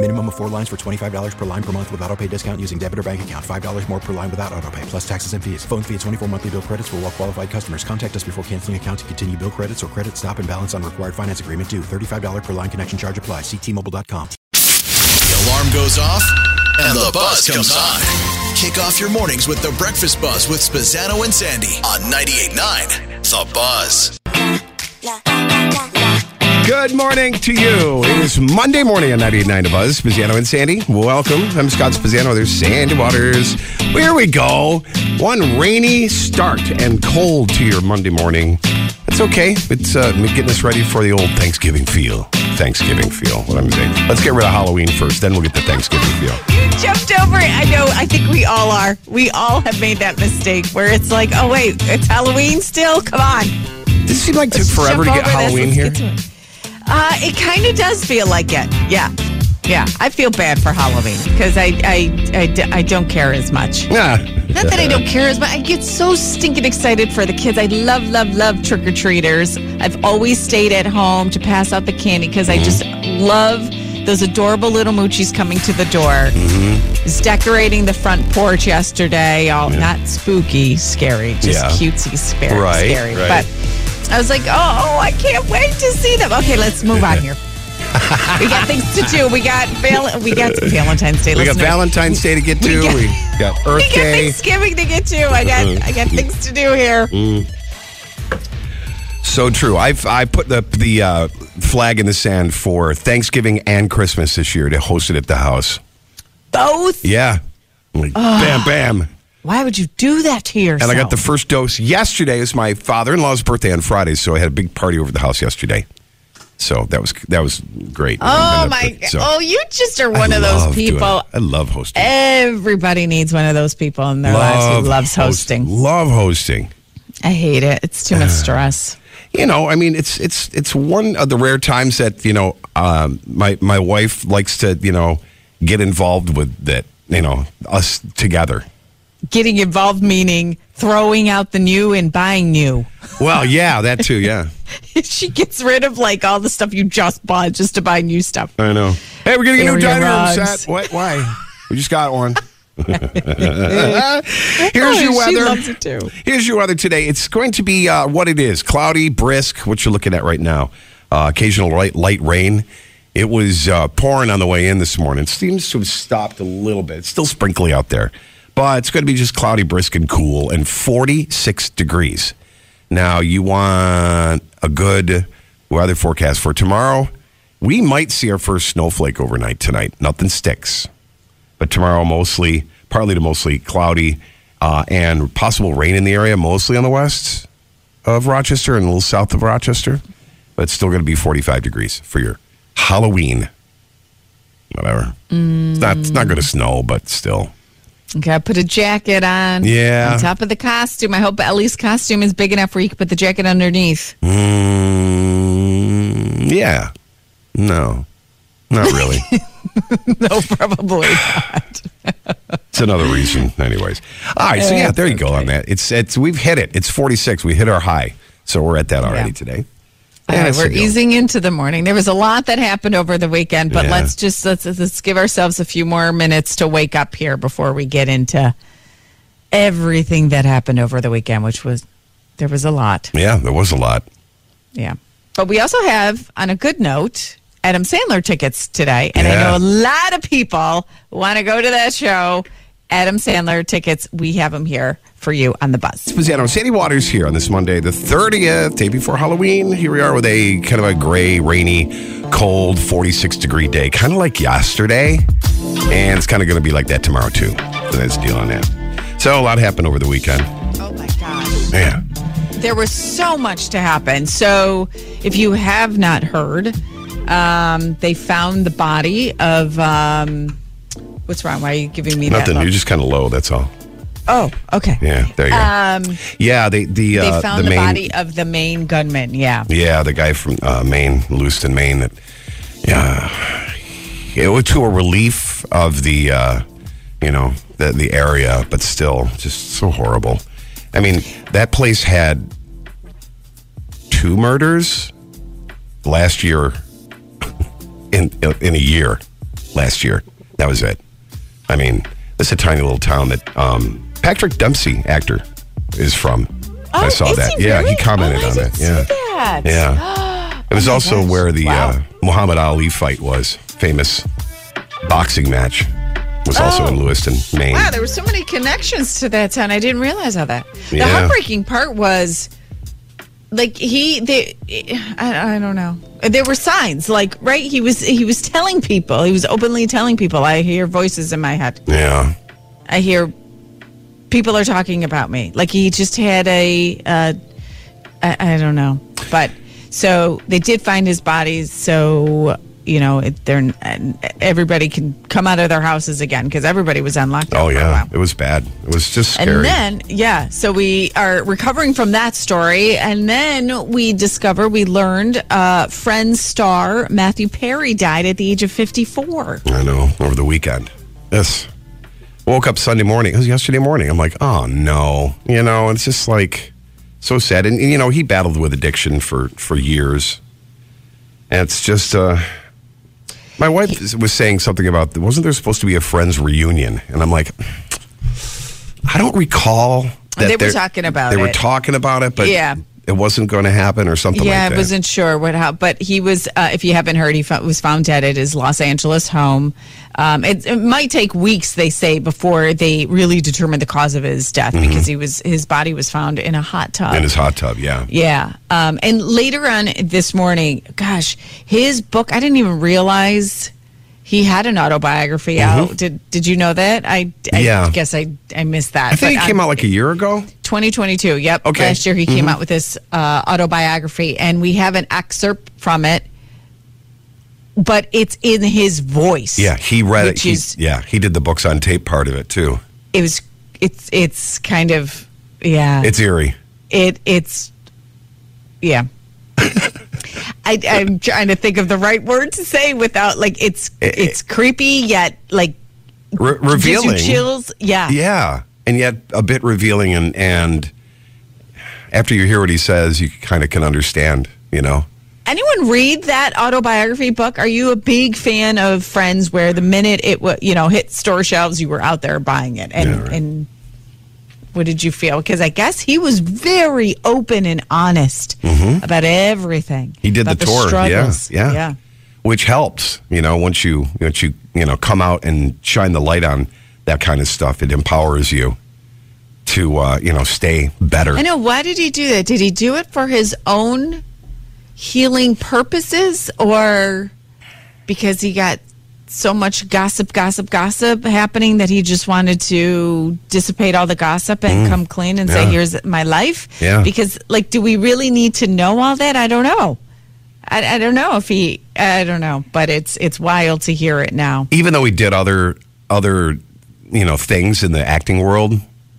Minimum of four lines for $25 per line per month with auto pay discount using debit or bank account. $5 more per line without auto pay, plus taxes and fees. Phone fee at 24 monthly bill credits for all well qualified customers. Contact us before canceling account to continue bill credits or credit stop and balance on required finance agreement due. $35 per line connection charge apply. Ctmobile.com. The alarm goes off and the buzz comes on. Kick off your mornings with the breakfast buzz with Spezzano and Sandy on 98.9 The Buzz. Good morning to you. It is Monday morning on 98.9 The Buzz. Spezzano and Sandy, welcome. I'm Scott Spezzano. There's Sandy Waters. Here we go. One rainy start and cold to your Monday morning. That's okay. It's uh, getting us ready for the old Thanksgiving feel. Thanksgiving feel, what I'm saying. Let's get rid of Halloween first, then we'll get the Thanksgiving feel. You jumped over it. I know. I think we all are. We all have made that mistake where it's like, oh, wait, it's Halloween still? Come on. This it seem like it took forever to get. Halloween here? get to it. Uh, it kind of does feel like it. Yeah. Yeah. I feel bad for Halloween because I, I, I don't care as much. Yeah. Not that I don't care as much. I get so stinking excited for the kids. I love, love, love trick or treaters. I've always stayed at home to pass out the candy because I just love those adorable little moochies coming to the door. Was decorating the front porch yesterday. All not spooky, scary, just Yeah. cutesy, scary. Right, scary. right. But I was like, oh, oh, I can't wait to see them. Okay, let's move on here. we got things to do. We got val- we got Valentine's Day. We got listeners. Valentine's Day to get to. We got- We got Earth We got Day. Thanksgiving to get to. I got I got things to do here. So true. I've I put the the uh, flag in the sand for Thanksgiving and Christmas this year to host it at the house. Both. Yeah, Like, bam, bam. Why would you do that to yourself? And I got the first dose yesterday. It was my father-in-law's birthday on Friday, so I had a big party over the house yesterday. So that was that was great. Oh my! so oh, you just are I one of those people. I love hosting. Everybody needs one of those people in their lives who loves host- hosting. Love hosting. I hate it. It's too much stress. You know, I mean, it's it's it's one of the rare times that you know um, my my wife likes to you know get involved with that. You know, us together. Getting involved meaning throwing out the new and buying new. Well, yeah, that too. Yeah, she gets rid of like all the stuff you just bought just to buy new stuff. I know. Hey, we're getting a new Area dining room set. What? Why? We just got one. Here's Oh, your She weather. loves it too. Here's your weather today. It's going to be uh, what it is: cloudy, brisk. What you're looking at right now. Uh, occasional light, light rain. It was uh, pouring on the way in this morning. It seems to have stopped a little bit. It's still sprinkly out there, but it's going to be just cloudy, brisk, and cool, and 46 degrees. Now, you want a good weather forecast for tomorrow? We might see our first snowflake overnight tonight. Nothing sticks but tomorrow mostly partly to mostly cloudy uh, and possible rain in the area mostly on the west of rochester and a little south of rochester but it's still going to be 45 degrees for your halloween whatever it's not it's not going to snow but still Okay, I put a jacket on. Yeah. On top of the costume. I hope Ellie's costume is big enough where you can put the jacket underneath. mm, yeah no not really no, probably not. it's another reason anyways all right so yeah there you go on that it's it's we've hit it it's 46 we hit our high so we're at that already Yeah. today All Yeah, uh, right, we're easing into the morning. There was a lot that happened over the weekend, but Yeah. let's just let's let's give ourselves a few more minutes to wake up here before we get into everything that happened over the weekend, which was there was a lot. yeah there was a lot Yeah. But we also have, on a good note, Adam Sandler tickets today. And I know a lot of people want to go to that show. Adam Sandler tickets, we have them here for you on the buzz. Spezzano, Sandy Waters here on this Monday, the 30th, day before Halloween. Here we are with a kind of a gray, rainy, cold, 46 degree day, kind of like yesterday. And it's kind of going to be like that tomorrow, too. So that's the deal on that. So a lot happened over the weekend. Oh my gosh. Yeah. There was so much to happen. So, if you have not heard, um, they found the body of um, what's wrong? Why are you giving me Nothing. that? You're just kind of low. That's all. Oh, okay. Yeah. There you go. Um, yeah. They, the, they uh, found the the, main, body of the main gunman. Yeah. Yeah, the guy from uh, Maine, Lewiston, Maine. That, yeah, it was to a relief of the, uh, you know, the the area, but still, just so horrible. I mean, that place had two murders last year. In in a year, last year, that was it. I mean, this is a tiny little town that um, Patrick Dempsey, actor, is from. I Oh, saw is that. Yeah, really? he commented Oh, I on see Yeah. that. Yeah. It was Oh also gosh. where the Wow. uh, Muhammad Ali fight was. Famous boxing match was also in Oh. Lewiston, Maine. Wow, there were so many connections to that town. I didn't realize all that. The Yeah. heartbreaking part was like he they I, I don't know. There were signs like right he was he was telling people. He was openly telling people I hear voices in my head. Yeah. I hear people are talking about me. Like he just had a uh I, I don't know. But so they did find his body so you know, it, they're everybody can come out of their houses again because everybody was on lockdown. Oh yeah. It was bad. It was just scary. And then, yeah, so we are recovering from that story. And then we discover, we learned uh, Friends star Matthew Perry died at the age of 54. I know. Over the weekend. Yes. Woke up Sunday morning. It was yesterday morning. I'm like, oh no. You know, it's just like so sad. And, and, you know, he battled with addiction for for years. And it's just uh my wife was saying something about wasn't there supposed to be a friends reunion? And I'm like, I don't recall that They were talking about it. They were talking about it, but Yeah. It wasn't going to happen or something like that. yeah, I wasn't sure what how, but he was. Uh, if you haven't heard, he fo- was found dead at his Los Angeles home. Um, it, it might take weeks, they say, before they really determine the cause of his death because he was his body was found in a hot tub. Mm-hmm. in his hot tub, yeah. Yeah. Um, and later on this morning, gosh, his book, I didn't even realize he had an autobiography out. Did Did you know that? I, I Mm-hmm. Yeah. guess I, I missed that. I think But, it came um, out like a year ago. 2022. Yep. Okay. Last year he came out with this uh, autobiography, and we have an excerpt from it, but it's in his voice. Yeah, he read it. He, is- yeah, he did the books on tape part of it too. It was. It's. It's kind of. Yeah. It's eerie. it it's yeah I, i'm trying to think of the right word to say without like it's eh, eh. it's creepy yet like Re- revealing. chills yeah Yeah, and yet a bit revealing, and and after you hear what he says, you kind of can understand. You know. anyone read that autobiography book are you a big fan of friends where the minute it wa you know hit store shelves you were out there buying it and Yeah, right. and what did you feel because i guess he was very open and honest about everything Mm-hmm. He did the tour. Yeah, yeah, yeah Which helps, you know, once you once you you know come out and shine the light on that kind of stuff, it empowers you to uh, you know stay better. I know. Why did he do that? Did he do it for his own healing purposes or because he got so much gossip, gossip, gossip happening that he just wanted to dissipate all the gossip and come clean and say, Mm. Here's my life? Yeah. Because, like, do we really need to know all that? I don't know. I, I don't know if he, I don't know, but it's it's wild to hear it now. even though he did other other you know things in the acting world,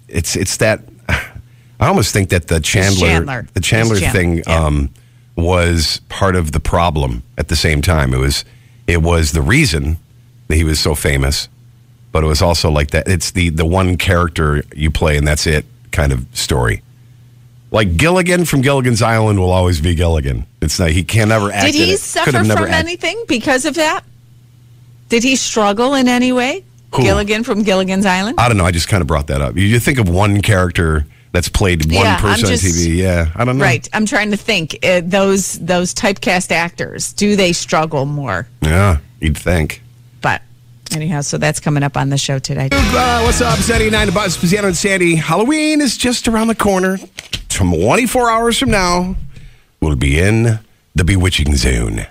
it's it's that I almost think that the Chandler, Chandler. the Chandler Chandler, thing yeah. um, was part of the problem. At the same time, it was it was the reason that he was so famous, but it was also like that. It's the the one character you play and that's it kind of story. Like Gilligan from Gilligan's Island will always be Gilligan. It's not he can never act. Did he. Suffer from act- anything because of that? Did he struggle in any way? Who? Gilligan from Gilligan's Island? I don't know. I just kind of brought that up. You, you think of one character that's played one Yeah, person just- on TV. Yeah, I don't know. Right. I'm trying to think. Uh, those those typecast actors, do they struggle more? Yeah, you'd think. But Anyhow, so that's coming up on the show today. Uh, what's up, Sandy Nine to Buzz, Spezzano and Sandy. Halloween is just around the corner. 24 hours from now, we'll be in the bewitching zone.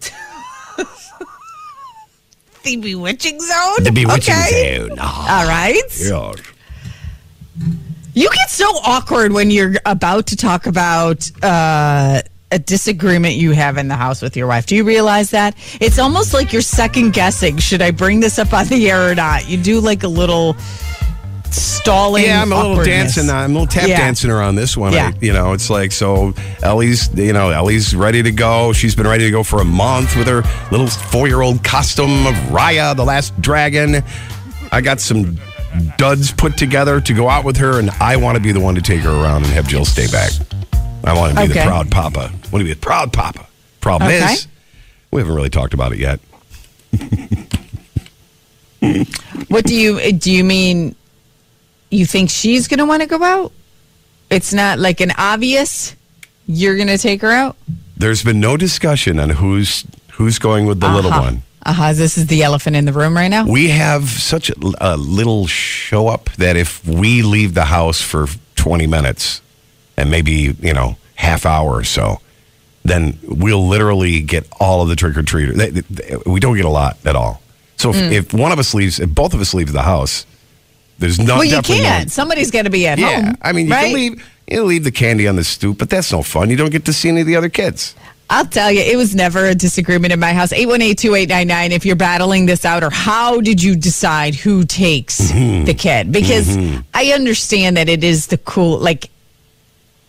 The bewitching zone. The bewitching okay. zone. Ah, All right. yes. You get so awkward when you're about to talk about uh, a disagreement you have in the house with your wife. Do you realize that? It's almost like you're second guessing. Should I bring this up on the air or not? You do like a little stalling. Yeah, I'm a little dancing. I'm a little tap Yeah. dancing around this one. Yeah. I, you know, it's like so. Ellie's, you know, Ellie's ready to go. She's been ready to go for a month with her little four-year-old costume of Raya, the Last Dragon. I got some duds put together to go out with her, and I want to be the one to take her around and have Jill stay back. I want to be the proud papa. I want to be the proud papa. Problem Okay. is, we haven't really talked about it yet. What do you do? You mean you think she's going to want to go out? It's not like an obvious. You're going to take her out. There's been no discussion on who's who's going with the little uh-huh. one. Uh huh. This is the elephant in the room right now. We have such a, a little show up that if we leave the house for 20 minutes and maybe, you know, half hour or so, then we'll literally get all of the trick or treaters. We don't get a lot at all. So if, Mm. if one of us leaves, if both of us leave the house, there's no well, you can't. Somebody's got to be at yeah, home. I mean, you right? can leave you leave the candy on the stoop, but that's no fun. You don't get to see any of the other kids. I'll tell you, it was never a disagreement in my house. 818-2899 if you're battling this out or how did you decide who takes Mm-hmm. the kid? Because I understand that it is the cool like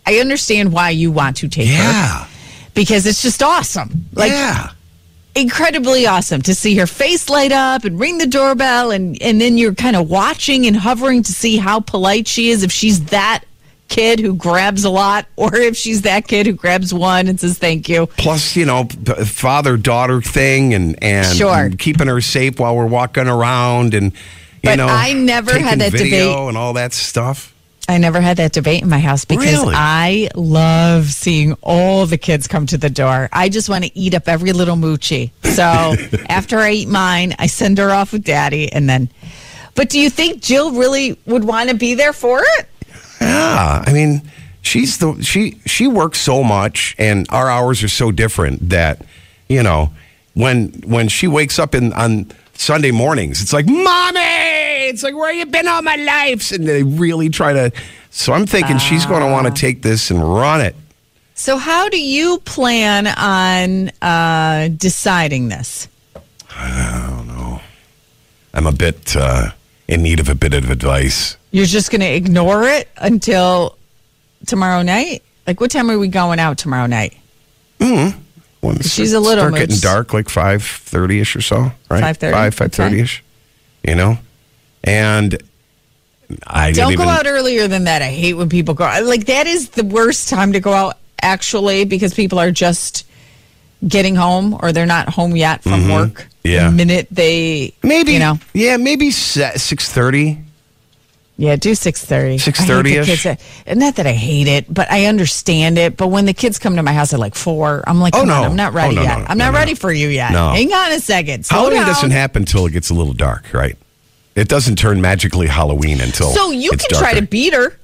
I understand why you want to take her Yeah. because it's just awesome. Like yeah. incredibly awesome to see her face light up and ring the doorbell and and then you're kind of watching and hovering to see how polite she is if she's that kid who grabs a lot or if she's that kid who grabs one and says thank you. plus you know father daughter thing and and, Sure. and keeping her safe while we're walking around and you But know I never had that video debate. and all that stuff I never had that debate in my house because Really? I love seeing all the kids come to the door. I just want to eat up every little moochie. So after I eat mine, I send her off with daddy and then but do you think Jill really would want to be there for it? Yeah i mean she's the she she works so much and our hours are so different that you know when when she wakes up in on sunday mornings it's like mommy it's like where you been all my life and they really try to so i'm thinking she's going to want Ah. to take this and run it So how do you plan on uh, deciding this? I don't know. I'm a bit uh in need of a bit of advice You're just going to ignore it until tomorrow night? Like what time are we going out tomorrow night? Mm. When She's a little start getting dark, like five thirty ish or so, right? 5:30? five five thirty ish. You know, and I Don't go even. out earlier than that. I hate when people go out. Like that is the worst time to go out actually because people are just getting home or they're not home yet from work. Mm-hmm. Yeah. The minute they maybe you know. yeah, maybe six thirty. Yeah, do six thirty. 6:30-ish? And not that I hate it, but I understand it. But when the kids come to my house at like four, I'm like, Oh, no. on, I'm not Oh, ready no, yet. no, I'm not no. ready for you yet. No. Hang on a second. Slow Halloween down. doesn't happen until it gets a little dark, right? It doesn't turn magically Halloween until So you can try to beat her.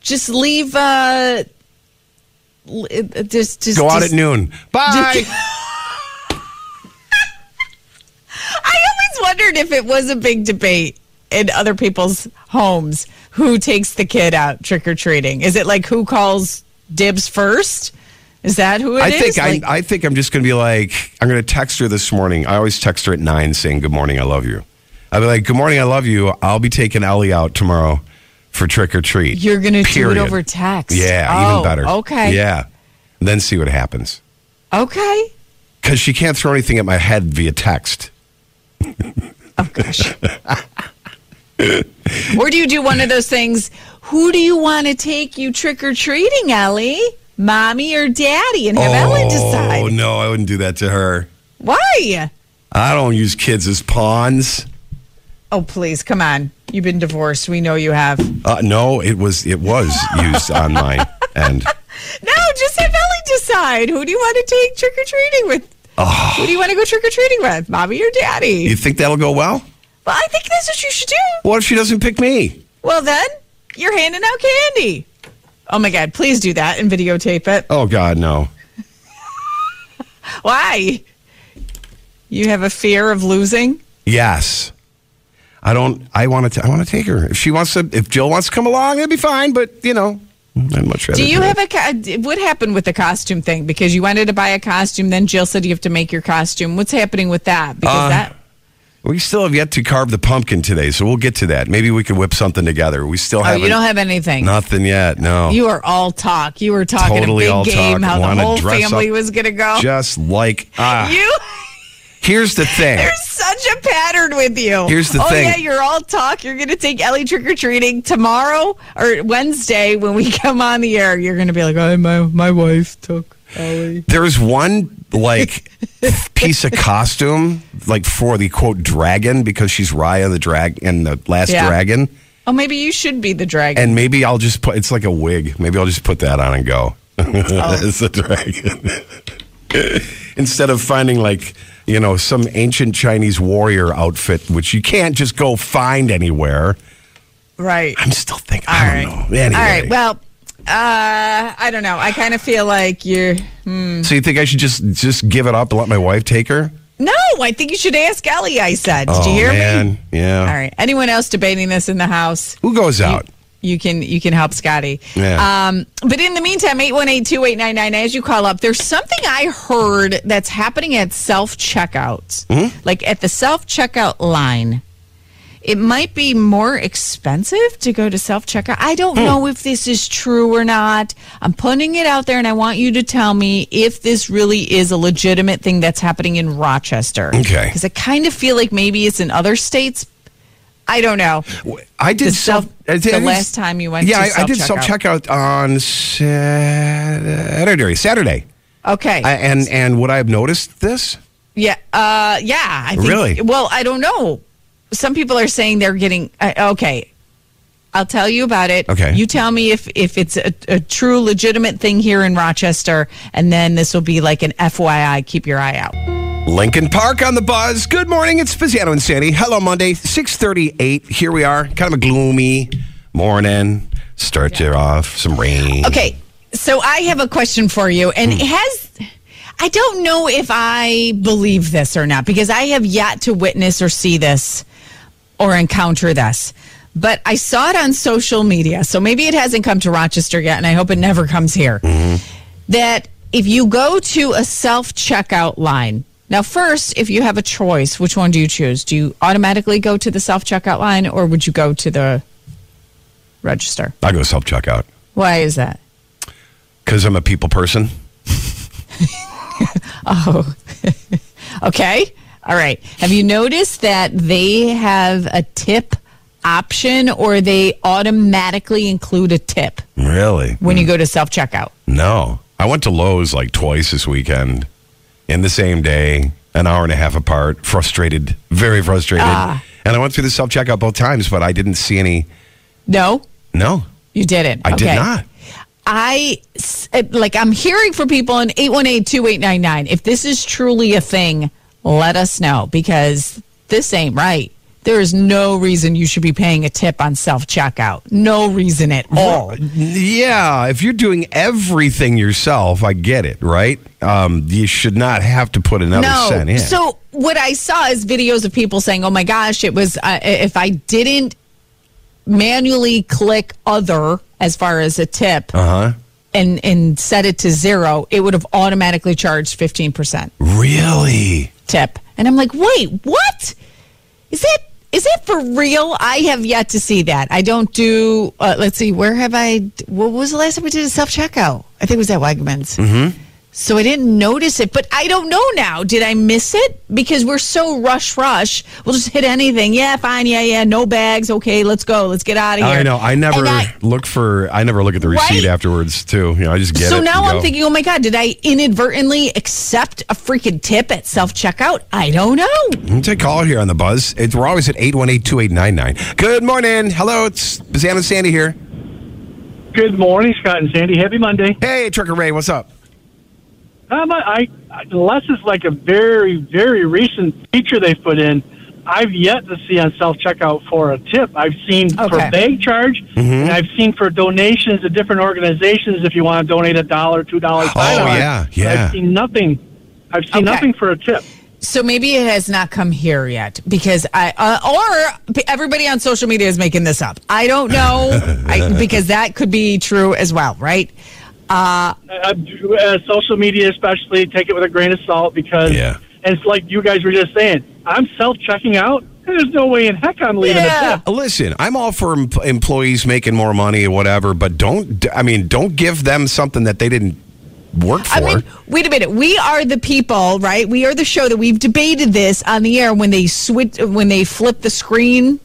Just leave. uh, Just, just go out just- at noon. Bye. I always wondered if it was a big debate in other people's homes who takes the kid out trick or treating. Is it like who calls dibs first? Is that who it I is? think Like- I, I think I'm just going to be like I'm going to text her this morning. I always text her at nine saying good morning, I love you. I'll be like, good morning, I love you. I'll be taking Ellie out tomorrow for trick or treat. You're going to do it over text. Yeah, Oh, even better. Okay. Yeah, and then see what happens Okay. because she can't throw anything at my head via text. Oh gosh. or do you do one of those things? Who do you want to take you trick or treating, Ellie? Mommy or daddy? And have Ellen oh, decide. Oh no, I wouldn't do that to her. Why? I don't use kids as pawns. Oh, please, come on. You've been divorced. We know you have. Uh, no, it was it was used on my end. No, just have Ellie decide. Who do you want to take trick or treating with? Who do you want to go trick or treating with, mommy or daddy? You think that'll go well? well, I think that's what you should do. What if she doesn't pick me? Well, then you're handing out candy. Oh my God! Please do that and videotape it. Oh God, no. Why? You have a fear of losing? Yes. I don't. I want to. I want to take her. If she wants to. If Jill wants to come along, it'd be fine. But you know, I'd much rather. Do you it. have a what happened with the costume thing? Because you wanted to buy a costume, then Jill said you have to make your costume. What's happening with that? Because Uh, that We still have yet to carve the pumpkin today, so we'll get to that. Maybe we could whip something together. We still oh, haven't. you don't have anything. nothing yet. No. You are all talk. You were talking Totally a all big game, talk. how the whole family up was going to go. just like ah. you, Here's the thing. there's such a pattern with you. Here's the oh, thing. yeah, you're all talk. You're going to take Ellie trick or treating tomorrow or Wednesday when we come on the air. You're going to be like, oh, my my wife took Ellie. There's one like piece of costume like for the quote dragon because she's Raya the drag and the last Yeah. dragon. Oh, maybe you should be the dragon. And maybe I'll just put it's like a wig. Maybe I'll just put that on and go. Oh. it's the dragon. Instead of finding like, you know, some ancient Chinese warrior outfit, which you can't just go find anywhere. right. I'm still thinking. All I don't know. Anyway. All right. Well, uh, I don't know. I kind of feel like you're. so you think I should just just give it up and let my wife take her? No, I think you should ask Ellie. I said. Did oh, you hear man. me? Yeah. All right. Anyone else debating this in the house? Who goes out? You can you can help Scotty. Yeah. Um, but in the meantime, 818-2899, as you call up, there's something I heard that's happening at self checkouts. Hmm? Like at the self checkout line. It might be more expensive to go to self checkout. I don't Hmm. know if this is true or not. I'm putting it out there and I want you to tell me if this really is a legitimate thing that's happening in Rochester. Okay. Because I kind of feel like maybe it's in other states. I don't know. I did The self. self- I did- the last time you went Yeah, I, I did self checkout on Saturday. Saturday. Okay. I, and and would I have noticed this? Yeah, uh, yeah. I think, Really? Well, I don't know. Some people are saying they're getting. Uh, okay, I'll tell you about it. Okay. You tell me if if it's a, a true, legitimate thing here in Rochester, and then this will be like an FYI. Keep your eye out. Lincoln Park on the buzz. Good morning. It's Spezzano and Sandy. Hello, Monday, six thirty-eight. Here we are. Kind of a gloomy morning. Start you off some rain. Okay, so I have a question for you, and it has. I don't know if I believe this or not because I have yet to witness or see this or encounter this. But I saw it on social media, so maybe it hasn't come to Rochester yet, and I hope it never comes here. Mm-hmm. That if you go to a self checkout line, now, first, if you have a choice, which one do you choose? Do you automatically go to the self checkout line or would you go to the register? I go self checkout Why is that? because I'm a people person. Oh, okay. All right. Have you noticed that they have a tip option or they automatically include a tip Really? when you hmm. go to self checkout? No. I went to Lowe's like twice this weekend in the same day, an hour and a half apart, frustrated, very frustrated. Ah. And I went through the self checkout both times, but I didn't see any. No, No, you didn't. I did not. I uh, like I'm hearing from people in 818-2899 if this is truly a thing let us know because this ain't right there is no reason you should be paying a tip on self checkout no reason at all Yeah, if you're doing everything yourself, I get it, right? Um, you should not have to put another no cent in. so what I saw is videos of people saying oh my gosh it was uh, if I didn't manually click other as far as a tip uh huh. and and set it to zero it would have automatically charged 15% Really? tip. And I'm like, wait, what? Is that is it for real? I have yet to see that. I don't do. Uh, let's see, where have I? What was the last time we did a self checkout? I think it was at Wegmans. Mm-hmm. So I didn't notice it, but I don't know now. Did I miss it? Because we're so rush rush. We'll just hit anything. Yeah, fine. Yeah, yeah. No bags. Okay, let's go. Let's get out of here. I know. I never I- look for. I never look at the receipt Right? afterwards, too. You know, I just get it. so now and I'm go. thinking, oh my god, did I inadvertently accept a freaking tip at self checkout? I don't know. Let's take a call here on the buzz. It's, we're always at 818-2899. Good morning. Hello, it's Spezzano and Sandy here. Good morning, Scott and Sandy. Happy Monday. Hey, Trucker Ray, what's up? Um, I, I, unless it's like a very, very recent feature they put in, I've yet to see on self checkout for a tip. I've seen for Okay. bag charge, Mm-hmm. and I've seen for donations to different organizations. If you want to donate a dollar, two dollars, Oh, five dollars. yeah, yeah. I've seen nothing. I've seen Okay. nothing for a tip. So maybe it has not come here yet because I uh, or everybody on social media is making this up. I don't know I, because that could be true as well, right? Uh, uh, uh, social media, especially, take it with a grain of salt because Yeah. and it's like you guys were just saying. I'm self checking out. There's no way in heck I'm leaving Yeah. a. Listen, I'm all for em- employees making more money or whatever, but don't. I mean, don't give them something that they didn't work for. I mean, wait a minute. We are the people, right? We are the show that we've debated this on the air when they switch when they flip the screen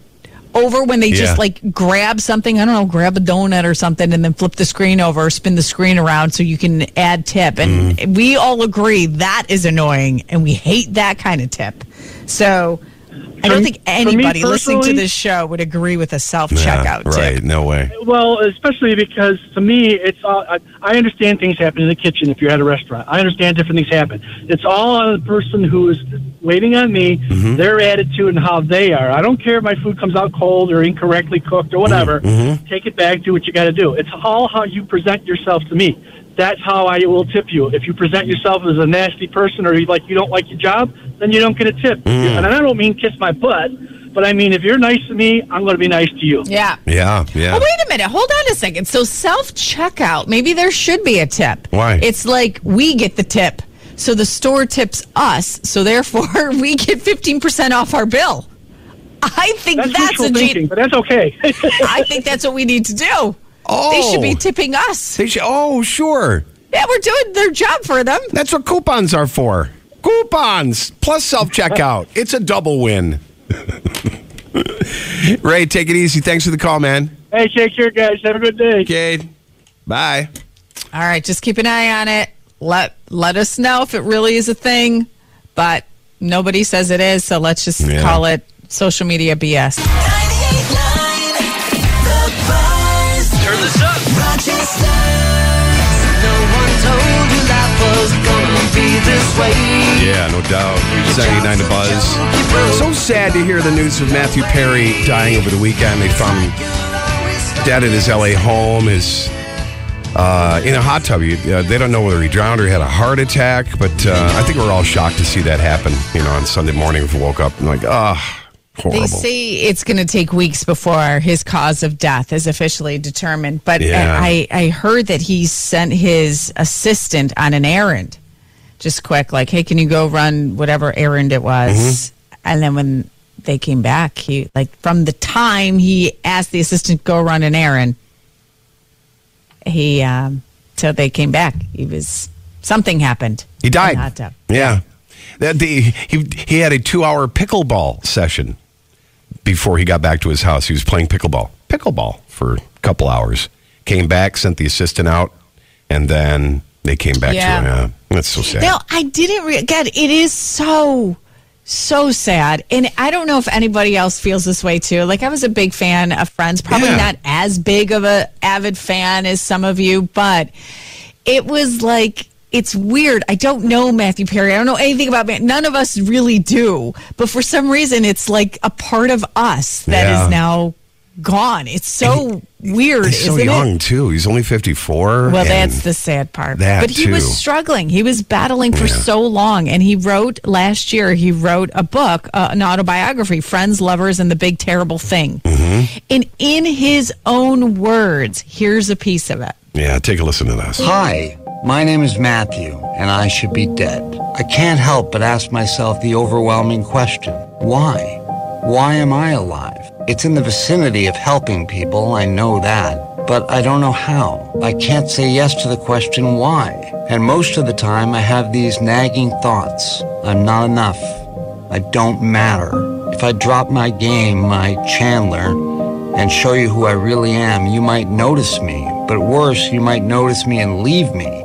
over when they Yeah. just like grab something, I don't know, grab a donut or something and then flip the screen over or spin the screen around so you can add tip. And Mm-hmm. we all agree that is annoying and we hate that kind of tip. So I don't think anybody listening to this show would agree with a self Nah, checkout right? tip. No way. Well, especially because to me, it's all, I, I understand things happen in the kitchen if you're at a restaurant. I understand different things happen. It's all on the person who is waiting on me, Mm-hmm. their attitude, and how they are. I don't care if my food comes out cold or incorrectly cooked or whatever. Mm-hmm. Take it back, do what you got to do. It's all how you present yourself to me. That's how I will tip you. If you present yourself as a nasty person or you like you don't like your job, then you don't get a tip. Mm. And I don't mean kiss my butt, but I mean if you're nice to me, I'm going to be nice to you. Yeah. Yeah, yeah. Oh, wait a minute. Hold on a second. So self checkout, maybe there should be a tip. Why? It's like we get the tip. So the store tips us. So therefore we get 15% off our bill. I think That's, that's, wishful a thinking, gen- but that's okay. I think that's what we need to do. They should be Oh. tipping us. They should, oh, sure. Yeah, we're doing their job for them. That's what coupons are for. Coupons plus self checkout. it's a double win. Ray, take it easy. Thanks for the call, man. hey, take care, guys. Have a good day. Okay. Bye. All right, just keep an eye on it. Let let us know if it really is a thing, but nobody says it is, so let's just Yeah. call it social media BS. Yeah, no doubt. 79 to Buzz. So sad to hear the news of Matthew Perry dying over the weekend. They found him dead at his LA home. His uh, in a hot tub. You- Uh, they don't know whether he drowned or he had a heart attack, but uh, I think we're all shocked to see that happen. You know, on Sunday morning, we woke up and like, ah, horrible. They say it's going to take weeks before his cause of death is officially determined. But Yeah. I, I heard that he sent his assistant on an errand, just quick, like, hey, can you go run whatever errand it was? Mm-hmm. And then when they came back, he, like, from the time he asked the assistant to go run an errand, he, um, till they came back, he was, something happened. He died. hot tub. Yeah. That the, he he had a two hour pickleball session before he got back to his house. He was playing pickleball, pickleball for a couple hours. Came back, sent the assistant out, and then they came back Yeah. to him. Yeah, that's so sad. Now, I didn't. Re- God, it is so, so sad, and I don't know if anybody else feels this way too. Like I was a big fan of Friends, probably Yeah. not as big of a avid fan as some of you, but it was like. It's weird. I don't know Matthew Perry. I don't know anything about man. None of us really do. But for some reason, it's like a part of us that is Yeah. now gone. It's so weird, He's so isn't it? young too. He's only fifty four. Well, that's the sad part. that, but he was struggling. He was battling for Yeah. so long, and he wrote last year. He wrote a book, uh, an autobiography, "Friends, Lovers, and the Big Terrible Thing." Mm-hmm. And in his own words, here's a piece of it. Yeah, take a listen to this. Hi, my name is Matthew, and I should be dead. I can't help but ask myself the overwhelming question why? Why am I alive? It's in the vicinity of helping people, I know that, but I don't know how. I can't say yes to the question why. And most of the time, I have these nagging thoughts I'm not enough. I don't matter. If I drop my game, my Chandler, and show you who I really am, you might notice me. But worse, you might notice me and leave me.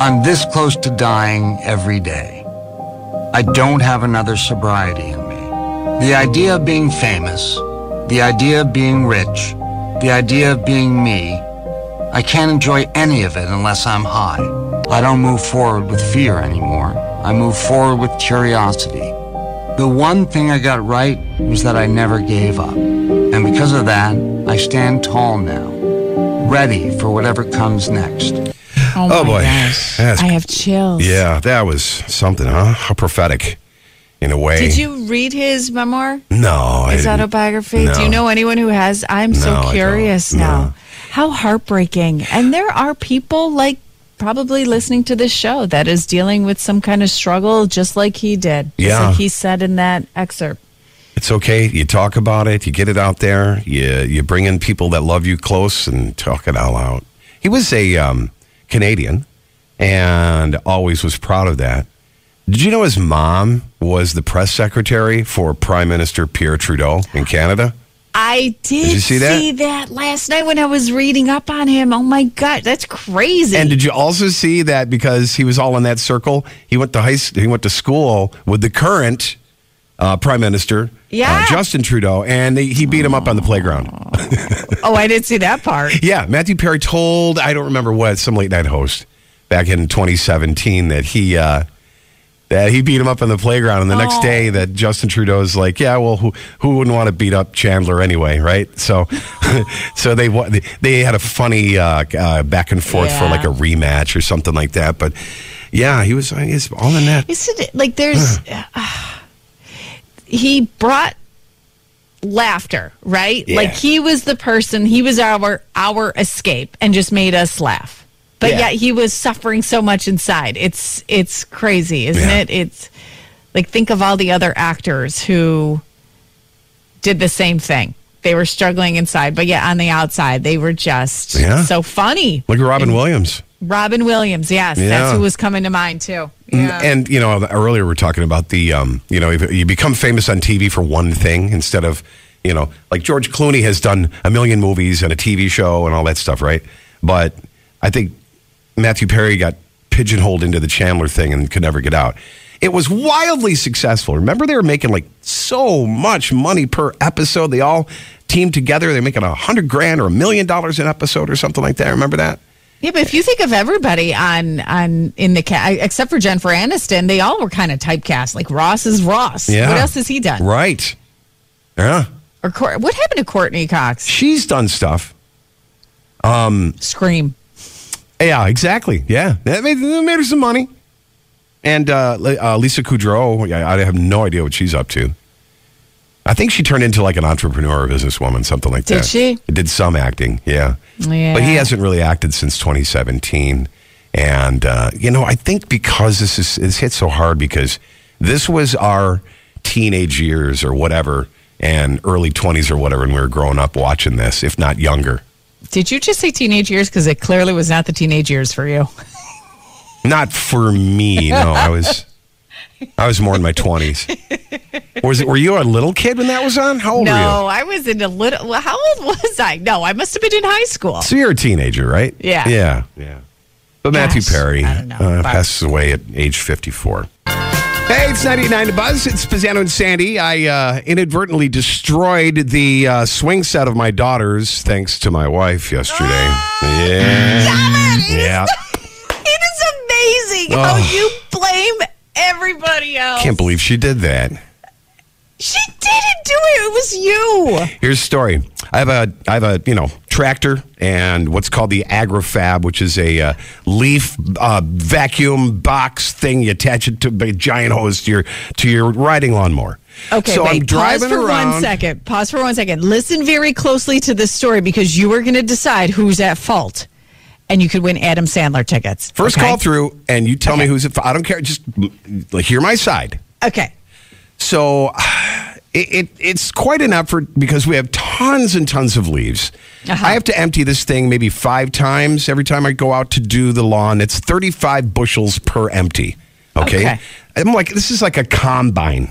I'm this close to dying every day. I don't have another sobriety. The idea of being famous, the idea of being rich, the idea of being me, I can't enjoy any of it unless I'm high. I don't move forward with fear anymore. I move forward with curiosity. The one thing I got right was that I never gave up. And because of that, I stand tall now, ready for whatever comes next. Oh, Oh, boy. gosh. That's- I have chills. Yeah, that was something, huh? How prophetic, in a way. Did you read his memoir? No, His autobiography? No. Do you know anyone who has? I'm No, so curious No. now. How heartbreaking. And there are people like probably listening to this show that is dealing with some kind of struggle just like he did. Just Yeah. like he said in that excerpt. It's okay. You talk about it. You get it out there. You you bring in people that love you close and talk it all out. He was a um, Canadian and always was proud of that. Did you know his mom was the press secretary for Prime Minister Pierre Trudeau in Canada? I did, you see that? last night when I was reading up on him. Oh my God, that's crazy. And did you also see that because he was all in that circle, he went to high he went to school with the current uh, Prime Minister, Yeah. uh, Justin Trudeau, and he he beat him up on the playground. oh, I didn't see that part. Yeah, Matthew Perry told I don't remember what some late night host back in 2017 that he uh, that he beat him up on the playground, and the next Oh. day that Justin Trudeau's like, yeah, well, who who wouldn't want to beat up Chandler anyway, right? So, so they they had a funny uh, uh, back and forth for like a rematch or something like that, but. Yeah, he was he's all in that. Isn't it like there's uh, he brought laughter, right? Yeah. Like he was the person, he was our our escape and just made us laugh. But Yeah. yet he was suffering so much inside. It's it's crazy, isn't Yeah. it? It's like think of all the other actors who did the same thing. They were struggling inside, but yet on the outside they were just Yeah. so funny. Look at Robin Williams. Robin Williams, yes, Yeah. that's who was coming to mind too. Yeah. And you know, earlier we are talking about the, um, you know, you become famous on TV for one thing instead of, you know, like George Clooney has done a million movies and a TV show and all that stuff, right? But I think Matthew Perry got pigeonholed into the Chandler thing and could never get out. It was wildly successful. Remember, they were making like so much money per episode. They all teamed together. They're making a hundred grand or a million dollars an episode or something like that. Remember that? Yeah, but if you think of everybody on on in the cast, except for Jennifer Aniston, they all were kind of typecast. Like Ross is Ross. Yeah. What else has he done? Right. Yeah. Or what happened to Courteney Cox? She's done stuff. Um, Scream. Yeah, exactly. Yeah, that made, that made her some money. And uh, uh, Lisa Kudrow, yeah, I have no idea what she's up to. I think she turned into like an entrepreneur or businesswoman, something like Did that. Did she? Did some acting, yeah. Yeah. But he hasn't really acted since 2017. And, uh, you know, I think because this is it's hit so hard because this was our teenage years or whatever and early 20s or whatever and we were growing up watching this, if not younger. Did you just say teenage years? Because it clearly was not the teenage years for you. Not for me. No, I was I was more in my twenties. Was it? Were you a little kid when that was on? How old no, were you? No, I was in a little. How old was I? No, I must have been in high school. So you're a teenager, right? Yeah. Yeah. Yeah. But Matthew Gosh, Perry I don't know. uh, passes away at age 54. Hey, it's 98.9 The Buzz. It's Spezzano and Sandy. I uh, inadvertently destroyed the uh, swing set of my daughters thanks to my wife yesterday. yeah. Yeah. It is amazing how Oh. you blame everybody else. Can't believe she did that. She didn't do it. It was you. Here's the story. I have a I have a you know tractor and what's called the AgriFab, which is a uh, leaf uh, vacuum box thing. You attach it to a giant hose to your to your riding lawnmower. Okay, so wait. I'm driving Pause for around. one second. Pause for one second. Listen very closely to this story because you are going to decide who's at fault, and you could win Adam Sandler tickets. First okay? call through, and you tell me who's at. fault. I don't care. Just hear my side. Okay. So it, it it's quite an effort because we have tons and tons of leaves. Uh-huh. I have to empty this thing maybe five times every time I go out to do the lawn. It's 35 bushels per empty. Okay. Okay. I'm like, this is like a combine.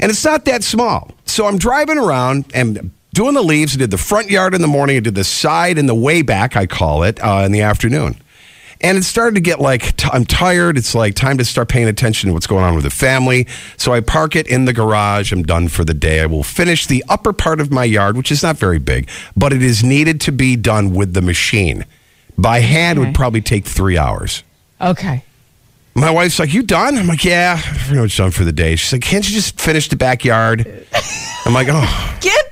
And it's not that small. So I'm driving around and doing the leaves. I did the front yard in the morning. I did the side and the way back, I call it, uh, in the afternoon. And it started to get like, t- I'm tired. It's like time to start paying attention to what's going on with the family. So I park it in the garage. I'm done for the day. I will finish the upper part of my yard, which is not very big, but it is needed to be done with the machine. By hand would probably take three hours. Okay. My wife's like, "You done?" I'm like, "Yeah, pretty much done for the day." She's like, "Can't you just finish the backyard?" I'm like, "Oh, Get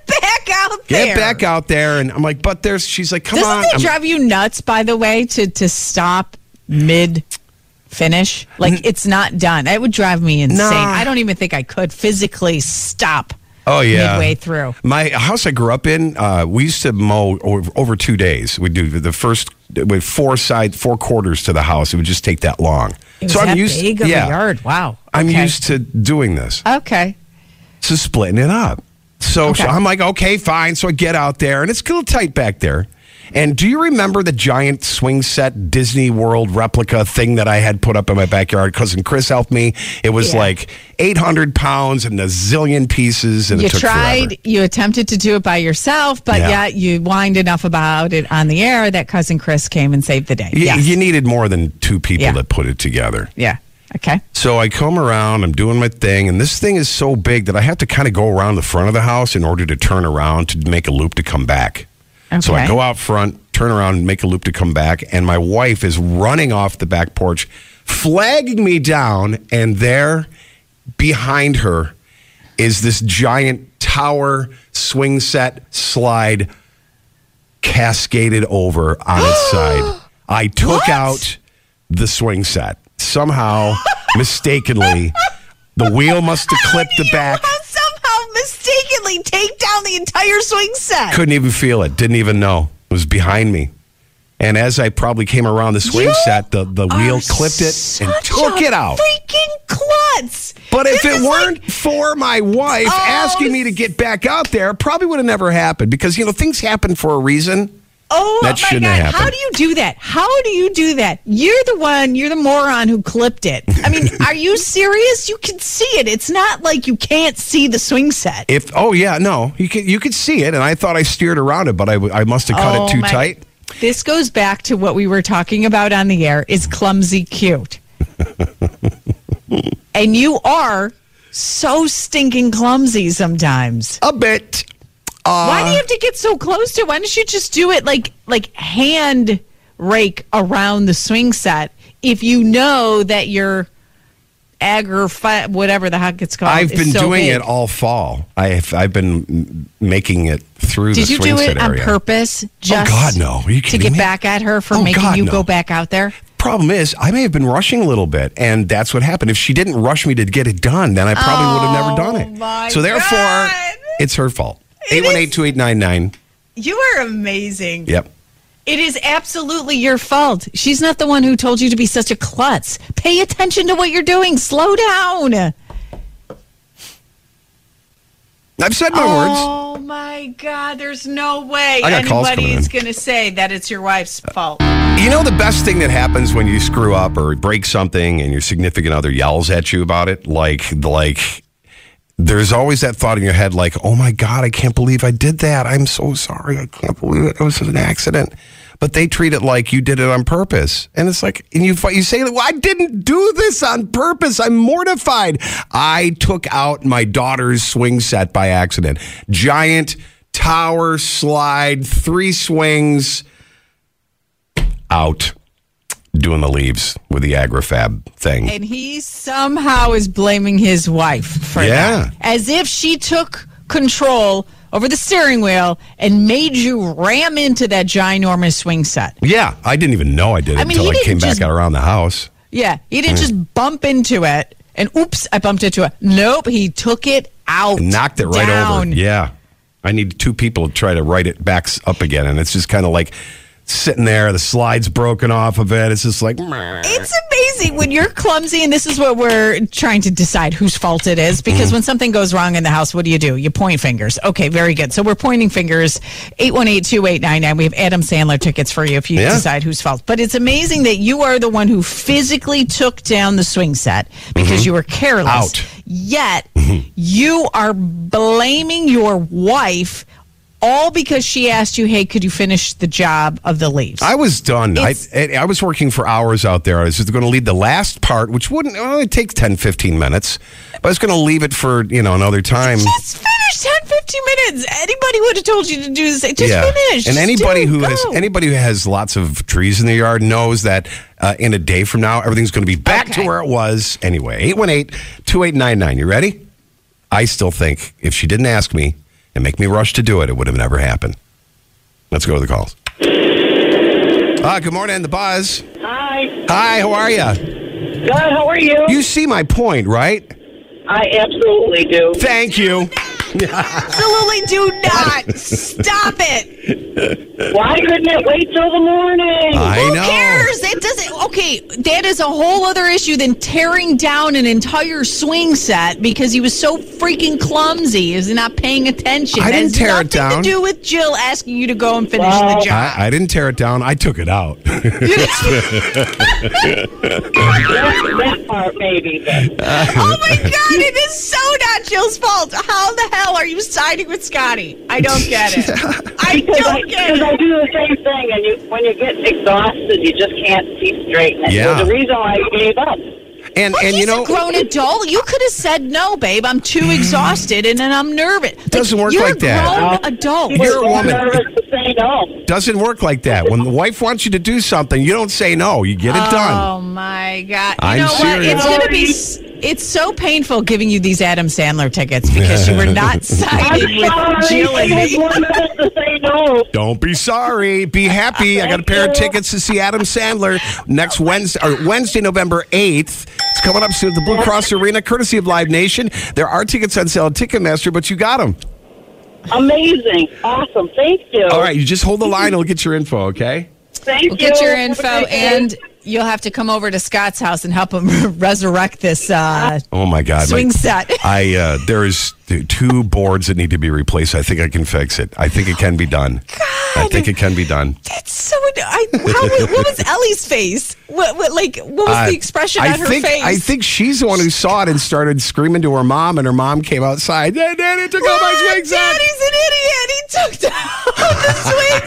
out get back out there!" And I'm like, "But there's." She's like, "Come Doesn't on." it I'm- drive you nuts, by the way, to to stop mid finish? Like it's not done. It would drive me insane. Nah. I don't even think I could physically stop Oh yeah, midway through. My house I grew up in, uh, we used to mow over, over two days. We do the first with four side, four quarters to the house. It would just take that long. It was that big of yeah, yard. Wow. I'm used to doing this, Okay. so splitting it up. So, Okay. so I'm like, okay, fine. So I get out there, and it's a little tight back there. And do you remember the giant swing set Disney World replica thing that I had put up in my backyard? Cousin Chris helped me. It was Yeah. like 800 pounds and a zillion pieces, and You it took tried, forever. you attempted to do it by yourself, but Yeah. yet you whined enough about it on the air that cousin Chris came and saved the day. You, yes. you needed more than two people Yeah. to put it together. yeah. Okay. So I come around, I'm doing my thing, and this thing is so big that I have to kind of go around the front of the house in order to turn around to make a loop to come back. Okay. So I go out front, turn around, and make a loop to come back, and my wife is running off the back porch, flagging me down, and there behind her is this giant tower swing set slide cascaded over on its side. I took What? out the swing set. Somehow, mistakenly, the wheel must have clipped the back. somehow mistakenly take down the entire swing set. Couldn't even feel it. Didn't even know. It was behind me. And as I probably came around the swing You set, the, the wheel are clipped it and such took a it out. Freaking klutz! But if This it is like- weren't for my wife Oh, asking me to get back out there, it probably would have never happened because, you know, things happen for a reason. Oh That my shouldn't god! How do you do that? How do you do that? You're the one. You're the moron who clipped it. I mean, are you serious? You can see it. It's not like you can't see the swing set. If oh yeah, no, you can you could see it, and I thought I steered around it, but I, I must have cut Oh, it too my- tight. This goes back to what we were talking about on the air. Is clumsy cute? and you are so stinking clumsy sometimes. A bit. Why Uh, do you have to get so close to? it? Why don't you just do it like like hand rake around the swing set if you know that your agri whatever the heck it's called. I've been so doing big. it all fall. I've I've been making it through Did the you swing do it on area. purpose? Just oh God, no! Are you kidding to get me? back at her for Oh, making God, you no. go back out there. Problem is, I may have been rushing a little bit, and that's what happened. If she didn't rush me to get it done, then I probably would have never done it. Oh, so therefore, God. it's her fault. It Eight one eight two eight nine nine. You are amazing. Yep. It is absolutely your fault. She's not the one who told you to be such a klutz. Pay attention to what you're doing. Slow down. I've said my words. Oh my God! There's no way I got calls anybody is going to say that it's your wife's uh, fault. You know the best thing that happens when you screw up or break something and your significant other yells at you about it, like like there's always that thought in your head like, "Oh my god, I can't believe I did that. I'm so sorry. I can't believe it. It was an accident." But they treat it like you did it on purpose. And it's like and you you say, "Well, I didn't do this on purpose. I'm mortified. I took out my daughter's swing set by accident. Giant tower slide, three swings." out doing the leaves with the Agri-Fab thing. And he somehow is blaming his wife for Yeah. that. As if she took control over the steering wheel and made you ram into that ginormous swing set. yeah, I didn't even know I did it I mean, until he I came back just- out around the house. Yeah, he didn't just bump into it and oops, I bumped into it. Nope, he took it out. and knocked it right down. over. Yeah. I need two people to try to write it back up again. And it's just kind of like sitting there, the slide's broken off of it. It's just like. It's amazing when you're clumsy, and this is what we're trying to decide whose fault it is. Because mm-hmm. when something goes wrong in the house, what do you do? You point fingers. Okay, very good. So we're pointing fingers. 818-2899. We have Adam Sandler tickets for you if you Yeah. decide whose fault. But it's amazing that you are the one who physically took down the swing set because mm-hmm. you were careless. Out. Yet mm-hmm. you are blaming your wife. All because she asked you, "Hey, could you finish the job of the leaves?" I was done. I, It's- I I was working for hours out there. I was going to lead the last part, which wouldn't only take 10, 15 minutes. But I was going to leave it for, you know, another time. Just finish 10, 15 minutes. Anybody would have told you to do this. Just finish. And anybody do it. who has anybody who has lots of trees in their yard knows that uh, in a day from now. Everything's going to be back to where it was anyway. 818 2899. You ready? I still think if she didn't ask me and make me rush to do it, it would have never happened. Let's go to the calls. Ah, good morning, the buzz. Hi. Hi, how are you? Good. How are you? You see my point, right? I absolutely do. Thank you. Absolutely do not. Stop it. Why couldn't it wait till the morning? I Who know. cares? It doesn't. Okay, that is a whole other issue than tearing down an entire swing set because he was so freaking clumsy. He was not paying attention. I That didn't has tear it down. To do with Jill asking you to go and finish Well, the job. I, I didn't tear it down. I took it out. that, that part, maybe. But oh my god! It is so not Jill's fault. How the hell are you siding with Scotty? I don't get it. I because don't get because I do the same thing, and you, when you get exhausted, you just can't see straight. And Yeah. There's a reason why I gave up. And Well, and he's you know a grown adult. You could have said no, babe. I'm too mm. exhausted and then I'm nervous. Like, Doesn't work you're like a that. Grown adult. You're a I'm woman. to say no. doesn't work like that. When the wife wants you to do something, you don't say no. You get it done. Oh my god! You I'm know what? serious. It's gonna be. S- It's so painful giving you these Adam Sandler tickets because you were not I'm siding with sorry. Jill I and had me. to say no. Don't be sorry. Be happy. I got a pair of tickets to see Adam Sandler next Wednesday, or Wednesday, November 8th. It's coming up soon at the Blue Cross Arena, courtesy of Live Nation. There are tickets on sale at Ticketmaster, but you got them. Amazing. Awesome. Thank you. All right, you just hold the line and we'll get your info, okay? Thank We'll you. get your info great day. and you'll have to come over to Scott's house and help him resurrect this uh, Oh my God! swing my- set. I uh, there is two boards that need to be replaced. I think I can fix it. I think it can be done. I think it can be done. That's so. I, how, what was Ellie's face? What, what like? What was Uh, the expression I on her think, face? I think she's the one who saw it and started screaming to her mom, and her mom came outside. Dad, Daddy took out my swing set. Daddy's an idiot. He took down the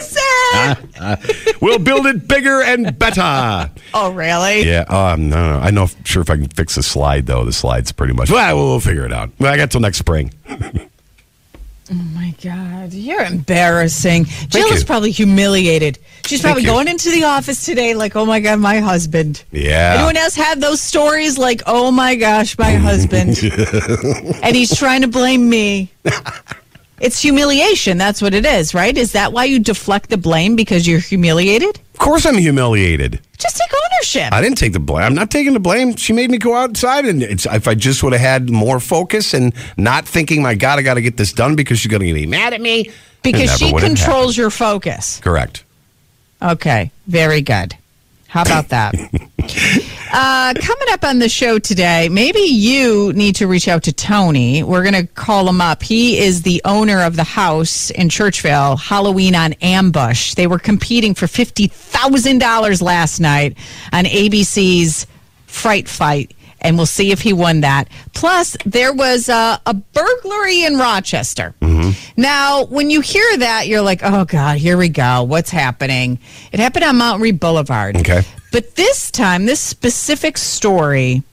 swing set. We'll build it bigger and better. oh, really? Yeah. Um. No. No. I'm not sure if I can fix the slide though. The slide's pretty much. Well, we'll figure it out. Well, I got till next spring. Oh my God, you're embarrassing. Jill is probably humiliated. She's Thank probably you. going into the office today like, oh my God, my husband. Yeah. Anyone else have those stories like, oh my gosh, my husband? and he's trying to blame me. It's humiliation. That's what it is, right? Is that why you deflect the blame because you're humiliated? Of course, I'm humiliated. Just take ownership. I didn't take the blame. I'm not taking the blame. She made me go outside, and it's, if I just would have had more focus and not thinking, my God, I got to get this done because she's going to be mad at me. because she controls your focus. Correct. Okay, very good. How about that? uh, coming up on the show today, maybe you need to reach out to Tony. We're going to call him up. He is the owner of the house in Churchville, Halloween on Ambush. They were competing for $50,000 last night on ABC's Fright Fight. And we'll see if he won that. Plus, there was a, a burglary in Rochester. Now, when you hear that, you're like, oh, God, here we go. What's happening? It happened on Mount Read Boulevard. Okay. But this time, this specific story,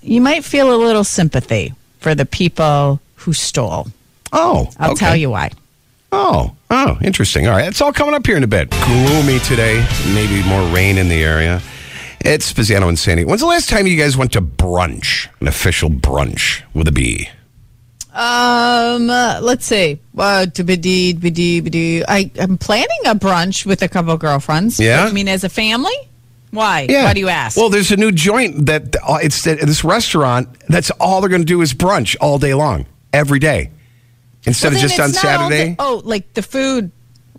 you might feel a little sympathy for the people who stole. Oh, I'll okay. tell you why. Oh, oh, interesting. All right, it's all coming up here in a bit. Gloomy today, maybe more rain in the area. It's Spezzano and Sandy. When's the last time you guys went to brunch, an official brunch with a B? Um, uh, let's see. Uh, I I'm planning a brunch with a couple girlfriends. Yeah? I mean, as a family. Why? Yeah. Why do you ask? Well, there's a new joint that uh, it's that this restaurant. That's all they're going to do is brunch all day long, every day, instead Well, of then just on it's not all Saturday. the- oh, like the food.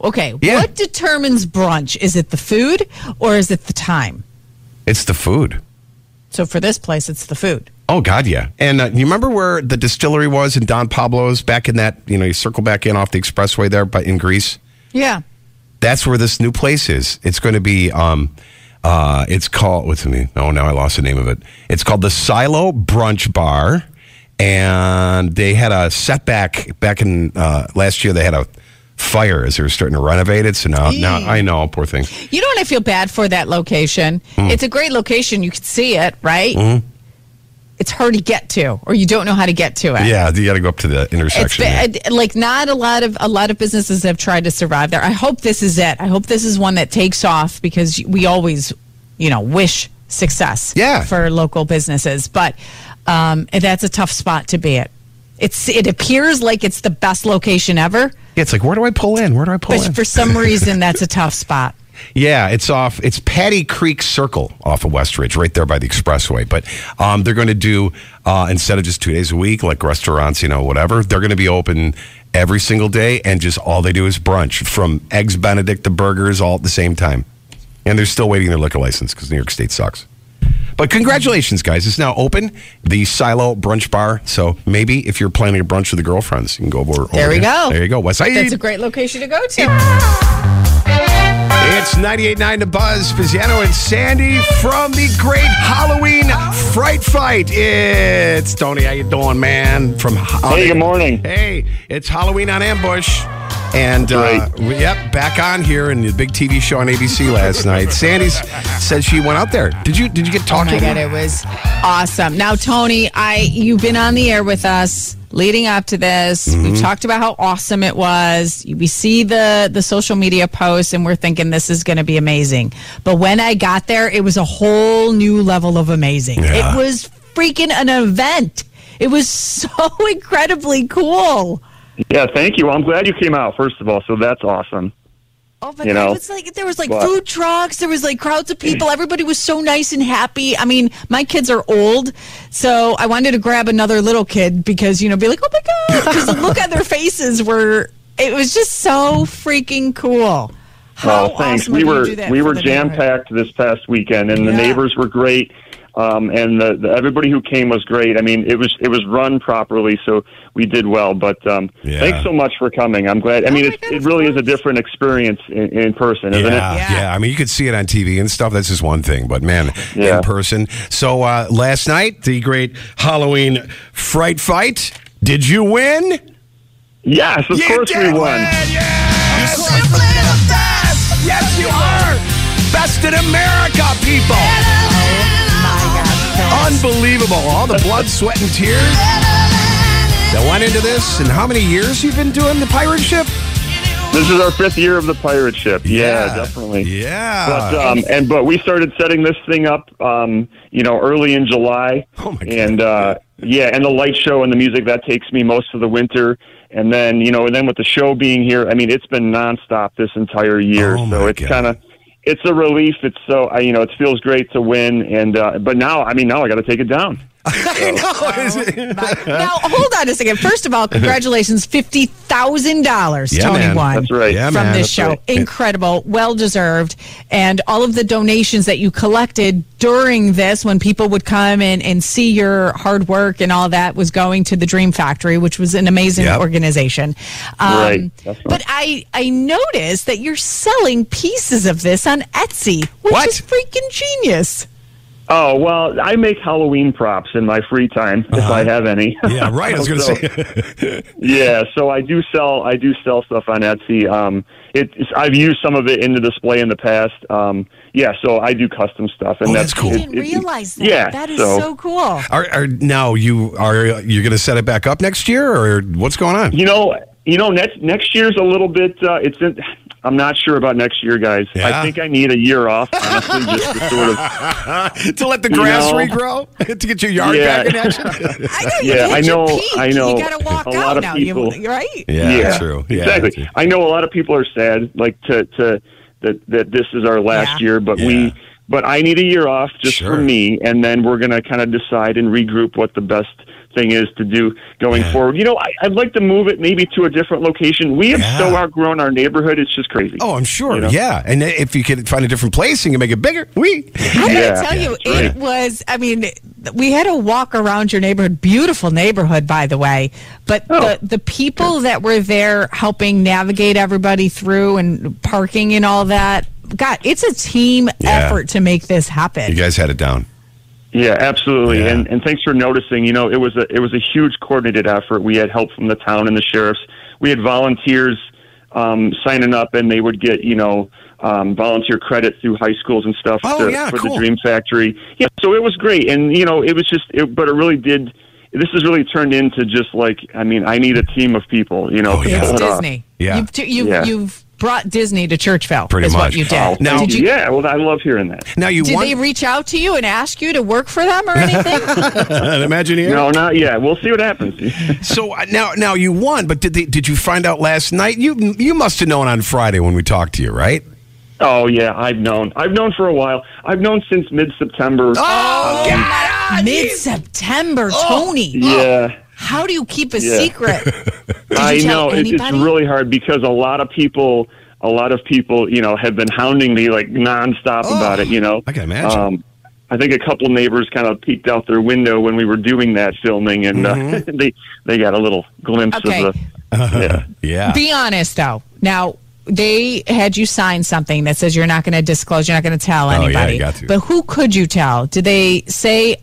Okay. Yeah. What determines brunch? Is it the food or is it the time? It's the food. So for this place, it's the food. Oh God, yeah. And uh, you remember where the distillery was in Don Pablo's back in that? You know, you circle back in off the expressway there, but in Greece. Yeah. That's where this new place is. It's going to be. Um, uh, it's called what's the name? Oh, now I lost the name of it. It's called the Silo Brunch Bar, and they had a setback back in uh, last year. They had a fire as they were starting to renovate it. So now, now I know, poor thing. You know what I feel bad for that location? Hmm. It's a great location. You can see it, right? Mm-hmm. It's hard to get to, or you don't know how to get to it. Yeah, you got to go up to the intersection. been, like not a lot of a lot of businesses have tried to survive there. I hope this is it. I hope this is one that takes off because we always, you know, wish success Yeah. for local businesses. But um, that's a tough spot to be at. It's it appears like it's the best location ever, Yeah, it's like where do I pull in? Where do I pull but in? for some reason that's a tough spot. Yeah, it's off. It's Paddy Creek Circle off of West Ridge, right there by the expressway. But um, they're going to do uh, instead of just two days a week, like restaurants, you know, whatever. They're going to be open every single day, and just all they do is brunch, from eggs Benedict to burgers, all at the same time. And they're still waiting their liquor license because New York State sucks. But congratulations, guys! It's now open, the Silo Brunch Bar. So maybe if you're planning a brunch with the girlfriends, you can go over. There over we go. There you go, West Side. That's a great location to go to. It's 98.9 to Buzz, Spezzano and Sandy from the great Halloween Fright Fight. It's Tony. How you doing, man? From Hey, good morning. Hey, it's Halloween on Ambush. And uh, yep, back on here in the big TV show on ABC last night. Sandy said she went out there. Did you did you get talking? Oh talking? my god, it was awesome. Now, Tony, I you've been on the air with us leading up to this. Mm-hmm. We've talked about how awesome it was. We see the the social media posts, and we're thinking this is going to be amazing. But when I got there, it was a whole new level of amazing. Yeah. It was freaking an event. It was so incredibly cool. Yeah, thank you. Well, I'm glad you came out, first of all, so that's awesome. Oh, but You know, was like there was like but- food trucks, there was like crowds of people. Everybody was so nice and happy. I mean, my kids are old, so I wanted to grab another little kid because you know, be like, oh my god, because the look on their faces were. It was just so freaking cool. How oh, thanks. awesome we of you to were we were jam packed this past weekend, and the neighbors were great. Um, and the, the everybody who came was great. I mean, it was it was run properly, so we did well. But um, Yeah. thanks so much for coming. I'm glad. I mean, it's, it really is a different experience in, in person, isn't yeah, it? yeah, yeah. I mean, you could see it on TV and stuff. That's just one thing, but man, Yeah. in person. So uh, last night, the great Halloween Fright Fight. Did you win? Yes, of You course we won. win, Yes, simply the best. Yes, you are. Best in America, people. Unbelievable. All the blood, sweat, and tears that went into this. And how many years you've been doing the pirate ship? This is our fifth year of the pirate ship. Yeah, Yeah. definitely. Yeah. But um, and but we started setting this thing up, um, you know, early in July. Oh my God. And uh, yeah, and the light show and the music that takes me most of the winter. And then you know, and then with the show being here, I mean, it's been nonstop this entire year. Oh, so it's kind of. It's a relief. It's so you know it feels great to win, and uh, but now I mean now I got to take it down. I know. Now, hold on a second. First of all, congratulations, fifty thousand dollars. Yeah, Tony man. won. That's right. Yeah, from man. this That's show. right. Incredible, well deserved. And all of the donations that you collected during this, when people would come and, and see your hard work and all that, was going to the Dream Factory, which was an amazing Yep. organization. Um, Right. That's right. But I, I noticed that you're selling pieces of this on Etsy, which What? is freaking genius. Oh well, I make Halloween props in my free time if I have any. Uh-huh. yeah, right. I was going to So- say. Yeah, so I do sell I do sell stuff on Etsy. Um, it's I've used some of it in the display in the past. Um, yeah, so I do custom stuff, and Oh, that's, that's cool. I didn't it- realize that. Yeah, that is so, cool. Are, are now you are you going to set it back up next year, or what's going on? You know, you know, next next year's a little bit. Uh, it's in, I'm not sure about next year, guys. Yeah? I think I need a year off, honestly, just to sort of. to let the You grass know? regrow to get your yard Yeah. back in action. I know Yeah, I know- peak. I know. You got to walk A out lot of now. people- You, right? Yeah, true. Yeah, exactly. true. I know a lot of people are sad, like to to that that this is our last Yeah. year, but Yeah. we. But I need a year off just Sure. for me, and then we're going to kind of decide and regroup what the best thing is to do going Yeah. forward. You know, I, I'd like to move it maybe to a different location. We have Yeah. so outgrown our neighborhood; it's just crazy. Oh, I'm sure. You know? Yeah, and if you could find a different place and you can make it bigger, we. I Yeah. gotta tell you, that's it was. I mean, we had to walk around your neighborhood. Beautiful neighborhood, by the way. But Oh. the the people that were there helping navigate everybody through and parking and all that. God, it's a team Yeah. effort to make this happen. You guys had it down. Yeah, absolutely. Yeah. And and thanks for noticing. You know, it was a it was a huge coordinated effort. We had help from the town and the sheriffs. We had volunteers um, signing up, and they would get you know um, volunteer credit through high schools and stuff Oh, to- yeah, for cool. the Dream Factory. Yeah, so it was great, and you know, it was just. It, but it really did. This has really turned into just like I mean, I need a team of people. You know, Oh, yeah. It's. Disney. Yeah. You've, t- you've, Yeah. you've brought Disney to Churchville. Pretty is much. what you did. Oh, thank did you. Yeah, well, I love hearing that. Now you Did won. they reach out to you and ask you to work for them or anything? Imagine here. No, not yet. We'll see what happens. So uh, now, now you won, but did they, did you find out last night? You you must have known on Friday when we talked to you, right? oh yeah, I've known. I've known for a while. I've known since mid-September. Oh, Mid September, Tony. yeah. How do you keep a Yeah. secret? I know it, it's anybody? really hard because a lot of people, a lot of people, you know, have been hounding me like nonstop about it. You know, I can imagine. Um, I think a couple neighbors kind of peeked out their window when we were doing that filming, and uh, they they got a little glimpse Okay. of the. Yeah. yeah. Be honest, though. Now, they had you sign something that says you're not going to disclose, you're not going to tell Oh, yeah, anybody. you got to. But who could you tell? Did they say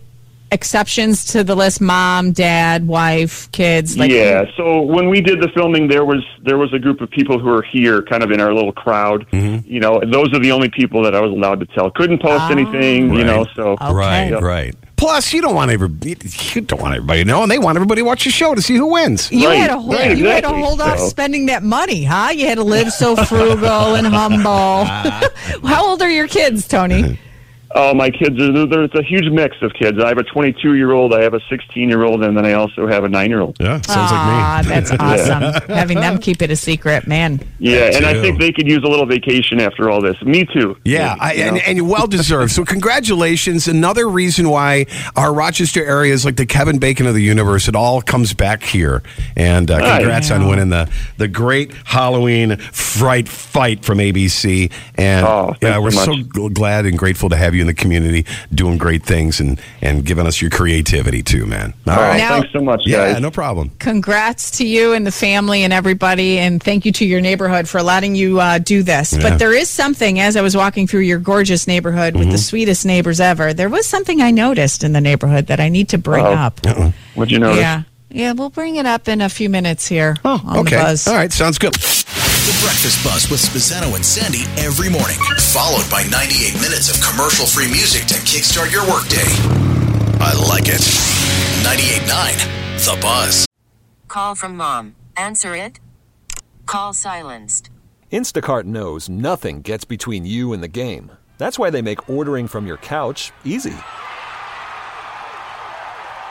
exceptions to the list? Mom, dad, wife, kids? Like yeah. So when we did the filming, there was there was a group of people who were here, kind of in our little crowd. Mm-hmm. You know, those are the only people that I was allowed to tell. Couldn't post Ah. anything. You know, so Right, Yep. right. Plus, you don't want every, you don't want everybody to know, and they want everybody to watch the show to see who wins. You Right, had to hold. right, you had to exactly. hold off So- spending that money, huh? You had to live so frugal and humble. How old are your kids, Tony? Oh, my kids are there- there's a huge mix of kids. I have a 22 year old, I have a 16 year old, and then I also have a nine year old. Yeah, sounds Aw, like me. that's awesome. Having them keep it a secret, man. Yeah, and I think they could use a little vacation after all this. Me too. Yeah, I, You know? and, and well deserved. So, congratulations. Another reason why our Rochester area is like the Kevin Bacon of the universe. It all comes back here. And uh, congrats on winning the, the great Halloween Fright Fight from ABC. And Oh, yeah, we're so so gl- glad and grateful to have you in the community doing great things and, and giving us your creativity too, man. All Oh, right. Now- thanks so much, Yeah, guys. no problem. Congrats to you and the family and everybody, and thank you to your neighborhood for letting you uh, do this. Yeah. But there is something, as I was walking through your gorgeous neighborhood with the Mm-hmm. sweetest neighbors ever, there was something I noticed in the neighborhood that I need to bring Uh-oh. up. What'd you notice? Yeah. Yeah, we'll bring it up in a few minutes here on Oh, Okay. the buzz. All right. Sounds good. The Breakfast Buzz with Spezzano and Sandy every morning, followed by 98 minutes of commercial free music to kickstart your workday. I like it. 98.9 The Buzz. Call from mom. Answer it. Call silenced. Instacart knows nothing gets between you and the game. That's why they make ordering from your couch easy.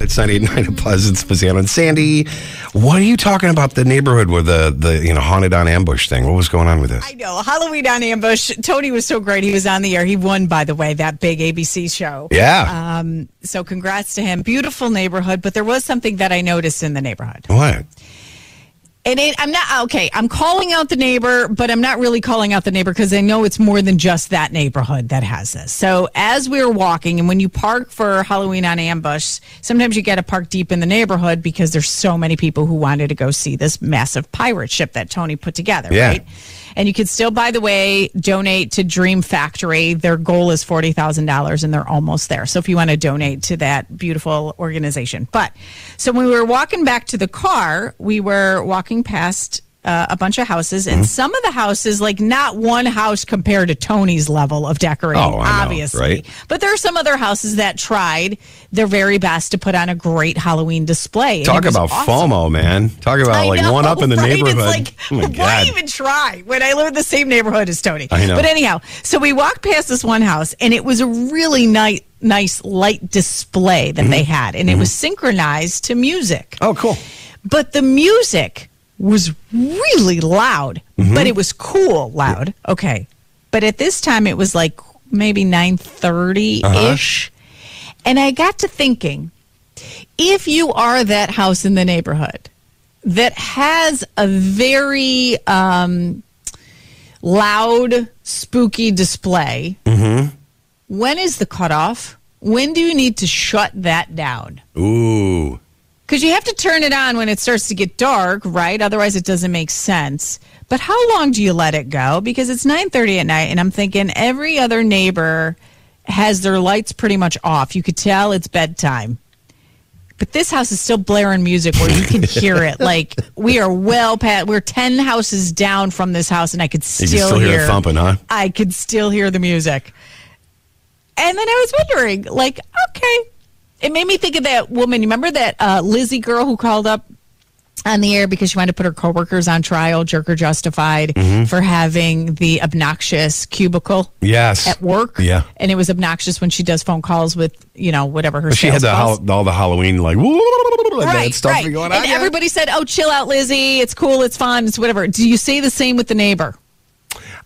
It's 98.9 at Pleasant, Spezzano and Sandy. What are you talking about the neighborhood with the, the you know haunted on ambush thing? What was going on with this? I know. Halloween on Ambush. Tony was so great. He was on the air. He won, by the way, that big ABC show. Yeah. Um, so congrats to him. Beautiful neighborhood, but there was something that I noticed in the neighborhood. What? And it, I'm not okay. I'm calling out the neighbor, but I'm not really calling out the neighbor because I know it's more than just that neighborhood that has this. So as we were walking, and when you park for Halloween on Ambush, sometimes you get to park deep in the neighborhood because there's so many people who wanted to go see this massive pirate ship that Tony put together. Yeah. Right. And you can still, by the way, donate to Dream Factory. Their goal is forty thousand dollars, and they're almost there. So if you want to donate to that beautiful organization, but so when we were walking back to the car, we were walking past. Uh, a bunch of houses, Mm-hmm. and some of the houses, like not one house compared to Tony's level of decorating, Oh, I know, obviously. right? But there are some other houses that tried their very best to put on a great Halloween display. Talk about awesome. FOMO, man. Talk about like know, one up in the right? neighborhood. It's like, oh my why even try when I live in the same neighborhood as Tony? I know. But anyhow, so we walked past this one house, and it was a really nice, nice light display that they had, and it was synchronized to music. Mm-hmm. Oh, cool. But the music was really loud, Mm-hmm. but it was cool loud. Okay, but at this time it was like maybe nine thirty ish, Uh-huh. and I got to thinking if you are that house in the neighborhood that has a very um, loud, spooky display, Mm-hmm. when is the cutoff? When do you need to shut that down? Ooh. Because you have to turn it on when it starts to get dark, right? Otherwise, it doesn't make sense. But how long do you let it go? Because it's nine thirty at night, and I'm thinking every other neighbor has their lights pretty much off. You could tell it's bedtime. But this house is still blaring music where you can hear it. Like we are well past, we're ten houses down from this house, and I could still, still hear it thumping, huh? I could still hear the music. And then I was wondering, like, okay. It made me think of that woman. You remember that uh, Lizzie girl who called up on the air because she wanted to put her coworkers on trial, jerk or justified, Mhm. for having the obnoxious cubicle Yes. at work. Yeah. And it was obnoxious when she does phone calls with, you know, whatever her But she had the hol- all the Halloween like Right, stuff right. going on. And Yeah. everybody said, "Oh, chill out, Lizzie. It's cool. It's fun. It's whatever." Do you say the same with the neighbor?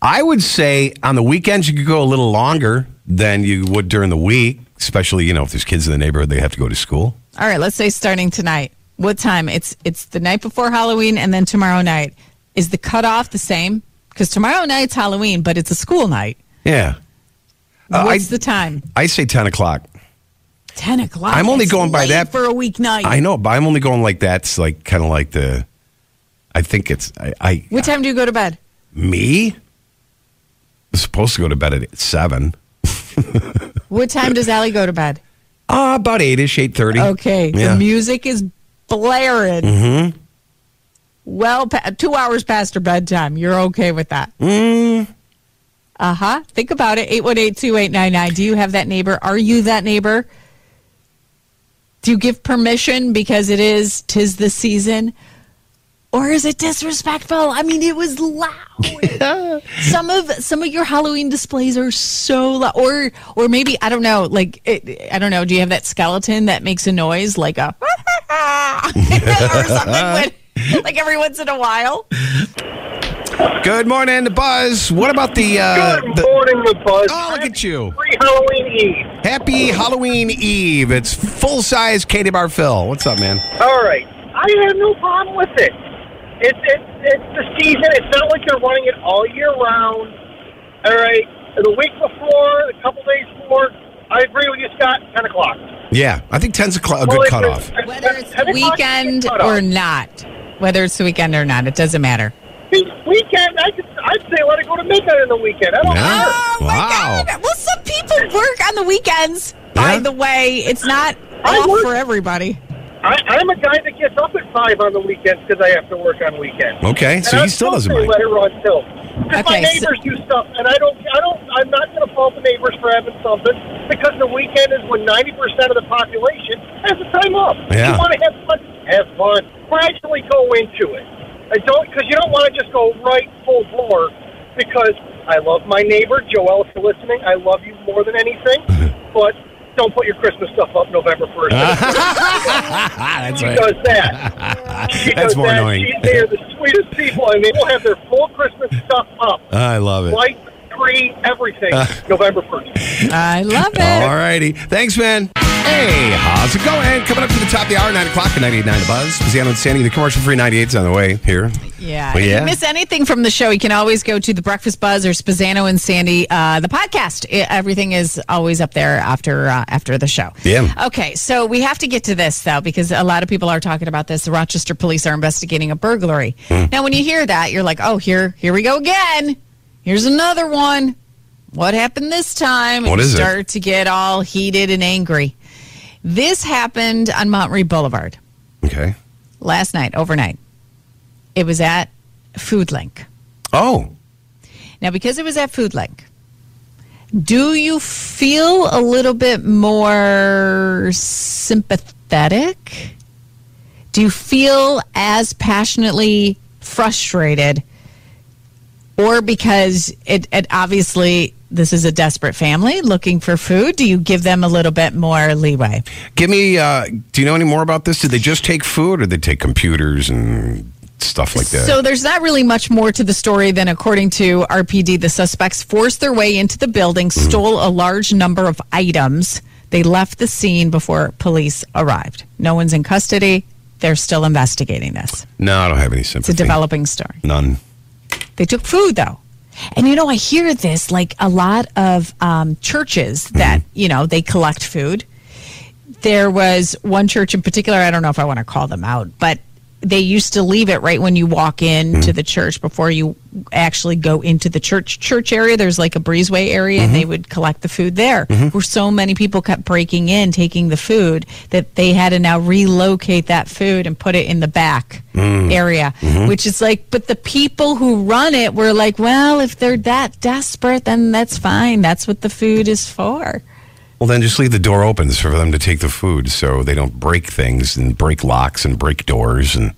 I would say on the weekends you could go a little longer than you would during the week, especially you know if there's kids in the neighborhood they have to go to school. All right, let's say starting tonight. What time? It's it's the night before Halloween and then tomorrow night. Is the cutoff the same? Because tomorrow night's Halloween, but it's a school night. Yeah, Uh, What's I- the time? I say ten o'clock. Ten o'clock. I'm only That's going by that- for a weeknight. I know, but I'm only going like that's like kind of like the. I think it's I, I What time do you go to bed? me. Supposed to go to bed at seven. What time does Allie go to bed? Uh, about eight ish, eight thirty. Okay, Yeah. the music is blaring. Mm-hmm. Well, pa- two hours past her bedtime. You're okay with that? Mm. Uh huh. Think about it. 818 2899. Do you have that neighbor? Are you that neighbor? Do you give permission because it is, tis the season? Or is it disrespectful? I mean, it was loud. some of some of your Halloween displays are so loud. Or or maybe I don't know. Like it, I don't know. Do you have that skeleton that makes a noise like a or something? When, like every once in a while. Good morning, the Buzz. What about the? Uh, Good the- morning, the Buzz. Oh, look at you! Free Halloween Eve. Happy Halloween Eve! It's full size Katie Bar Phil. What's up, man? All right. I have no problem with it. It's it's it's the season. It's not like you're running it all year round. All right. The week before, a couple days before, I agree with you, Scott. Ten o'clock. Yeah, I think 10's a, cl- a Well, good cutoff. Whether it's 10 o'clock is weekend the or not. Whether it's the weekend or not, it doesn't matter. See, weekend, I could, I'd say let it go to midnight on the weekend. I don't Yeah. care. Oh my Wow. God. Well, some people work on the weekends. By Yeah. the way, it's not I off work- for everybody. I, I'm a guy that gets up at five on the weekends because I have to work on weekends. Okay, so And he I'm still doesn't say mind. Let it run till. Because my Okay, so- neighbors do stuff, and I don't, I don't, I'm not going to fault the neighbors for having something because the weekend is when 90 percent of the population has the time off. Yeah. You want to have fun, have fun. Gradually go into it. I don't because you don't want to just go right full bore. Because I love my neighbor Joel. If you're listening, I love you more than anything. but don't put your Christmas stuff up November 1st. That's she right. does that. She That's does more that. annoying. She, they are the sweetest people, and they will have their full Christmas stuff up. I love it. Light, tree, everything. Uh. November 1st. I love it. All righty. Thanks, man. Hey, how's it going? Coming up to the top of the hour, 9 o'clock at 98.9 The Buzz. Spezzano and Sandy, the commercial free 98's on the way here. Yeah. Well, If yeah. you miss anything from the show, you can always go to the Breakfast Buzz or Spezzano and Sandy, uh, the podcast. I- everything is always up there after uh, after the show. Yeah. Okay, so we have to get to this though because a lot of people are talking about this. The Rochester police are investigating a burglary. Hmm. Now, when you hear that, you're like, "Oh, here, here we go again. Here's another one. What happened this time?" What you is it? start to get all heated and angry. This happened on Montgomery Boulevard Okay. last night, overnight. It was at Foodlink. Oh, Now, because it was at Foodlink, do you feel a little bit more sympathetic? Do you feel as passionately frustrated? Or because it, it obviously this is a desperate family looking for food, do you give them a little bit more leeway? give me, uh, do you know any more about this? Did they just take food or did they take computers and stuff like that? So there's not really much more to the story than according to RPD, the suspects forced their way into the building, Mm-hmm. stole a large number of items. They left the scene before police arrived. No one's in custody. They're still investigating this. no, I don't have any sympathy. It's a developing story. None. They took food though. And you know, I hear this like a lot of um, churches that, you know, they collect food. There was one church in particular, I don't know if I want to call them out, but they used to leave it right when you walk into hmm. the church before you actually go into the church church area. There's like a breezeway area and they mm-hmm. would collect the food there. Mm-hmm. Where so many people kept breaking in, taking the food that they had to now relocate that food and put it in the back mm. area, mm-hmm. which is like, but the people who run it were like, well, if they're that desperate, then that's fine. That's what the food is for. Well, then just leave the door open for them to take the food so they don't break things and break locks and break doors and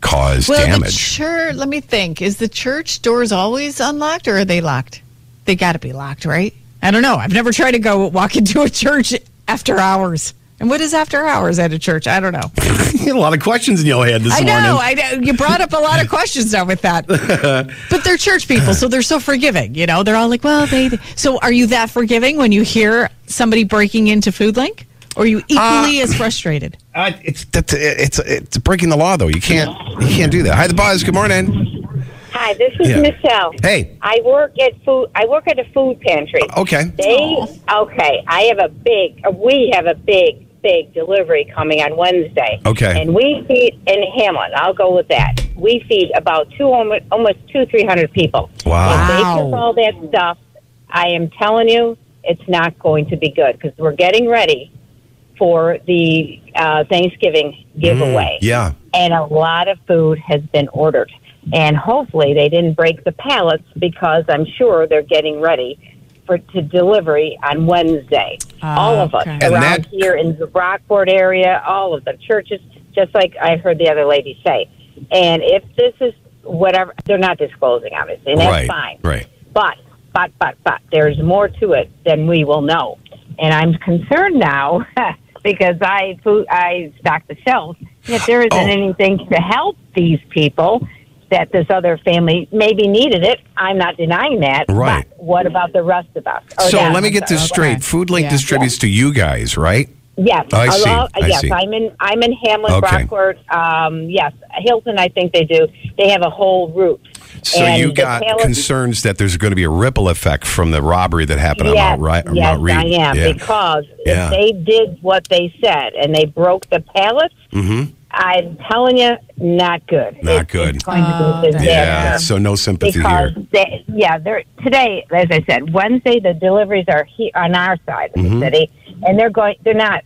cause well, damage. church, let me think. Is the church doors always unlocked or are they locked? They got to be locked, right? I don't know. I've never tried to go walk into a church after hours. And what is after hours at a church? I don't know. a lot of questions in your head this I morning. know. I know. You brought up a lot of questions now with that. but they're church people, so they're so forgiving. You know, they're all like, "Well, they." So, are you that forgiving when you hear somebody breaking into Foodlink, or are you equally as frustrated? Uh, it's that's it's it's breaking the law though. You can't you can't do that. Hi, the buzz. Good morning. Hi, this is Yeah. Michelle. Hey. I work at food. I work at a food pantry. Okay. They okay. I have a big. uh, We have a big, big delivery coming on Wednesday. Okay. And we feed in Hamlin. I'll go with that. We feed about two, almost, almost two, three hundred people. Wow. If they cook all that stuff, I am telling you, it's not going to be good because we're getting ready for the uh, Thanksgiving giveaway Mm, yeah. and a lot of food has been ordered. And hopefully they didn't break the pallets because I'm sure they're getting ready for to delivery on Wednesday. Ah, all of us okay. Around that- here in the Brockport area, all of the churches, just like I heard the other lady say. And if this is whatever, they're not disclosing, obviously, and that's right. fine. Right. But, but, but, but, there's more to it than we will know. And I'm concerned now because I food, I stock the shelves If there isn't Oh. anything to help these people. That this other family maybe needed it. I'm not denying that. Right. But what about the rest of us? Or So them, let me get this sorry. straight. Foodlink Yeah. distributes to you guys, right? Yes. I see. Although- I yes, see. I'm in. I'm in Hamlin, Okay. Brockport. Um, yes, Hilton. I think they do. They have a whole route. So And you got tail- concerns that there's going to be a ripple effect from the robbery that happened on yes, Mount, Ri- or yes, Mount Read. I am Yeah. because Yeah. if they did what they said and they broke the pallets, hmm I'm telling you, not good. Not good. It's going to be. Yeah. So no sympathy because here. they, yeah, they're today. As I said, Wednesday the deliveries are here on our side of Mhm. the city, and they're going. They're not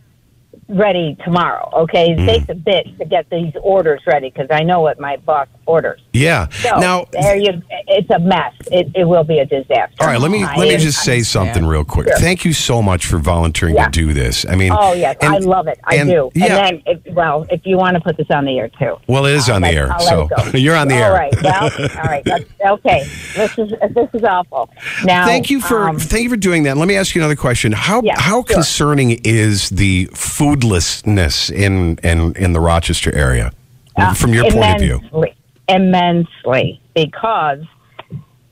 ready tomorrow. Okay, it Mm. takes a bit to get these orders ready because I know what my boss orders. Yeah. So now, there you. It's a mess. It, it will be a disaster. all right. Let me I let me am- just say something real quick. Sure. Thank you so much for volunteering Yeah. to do this. I mean, oh yes, I love it. I and- do. Yeah. And then, if, well, if you want to put this on the air too. well, it is I'll on the air, I'll so you're on the all air. right. Well, all right. Okay. This is this is awful. Now, thank you for um, thank you for doing that. Let me ask you another question. How Yeah, how sure. concerning is the foodlessness in in in the Rochester area Uh, from your point of view? immensely, because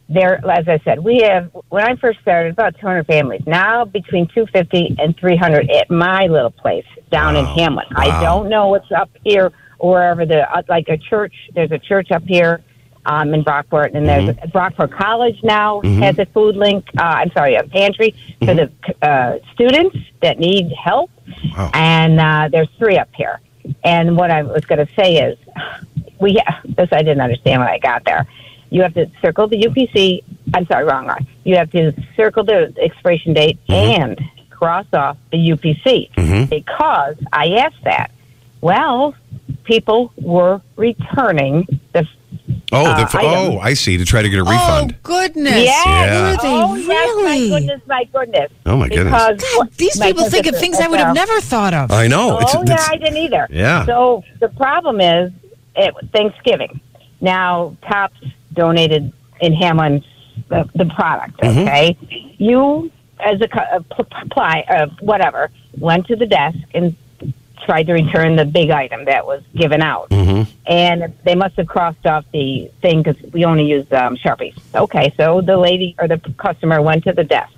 there, as I said, we have, when I first started, about 200 families. Now between 250 and 300 at my little place down in Hamlin. I don't know what's up here or wherever the, uh, like a church, there's a church up here um, in Brockport, and there's Mm-hmm. a, Brockport College now Mhm. has a food link, uh, I'm sorry, a pantry for the uh, students that need help. And uh, there's three up here. And what I was going to say is, we this I didn't understand when I got there. You have to circle the UPC. I'm sorry, wrong, wrong. You have to circle the expiration date and cross off the UPC Mhm. because I asked that. Well, people were returning the. Oh, the, uh, oh, I see. To try to get a refund. Oh goodness. Yeah. Were they oh, really? yes, my goodness, my goodness. Oh, my goodness. Because God, these my people think of things I would have uh, never thought of. I know. It's- oh, yeah, I didn't either. Yeah. So the problem is it, Thanksgiving. Now, Tops donated in Hamlin the, the product, Mhm. okay? You, as a, cu- a p- apply, uh, whatever, went to the desk and tried to return the big item that was given out. Mm-hmm. And they must have crossed off the thing because we only use um, Sharpies. Okay, so the lady or the customer went to the desk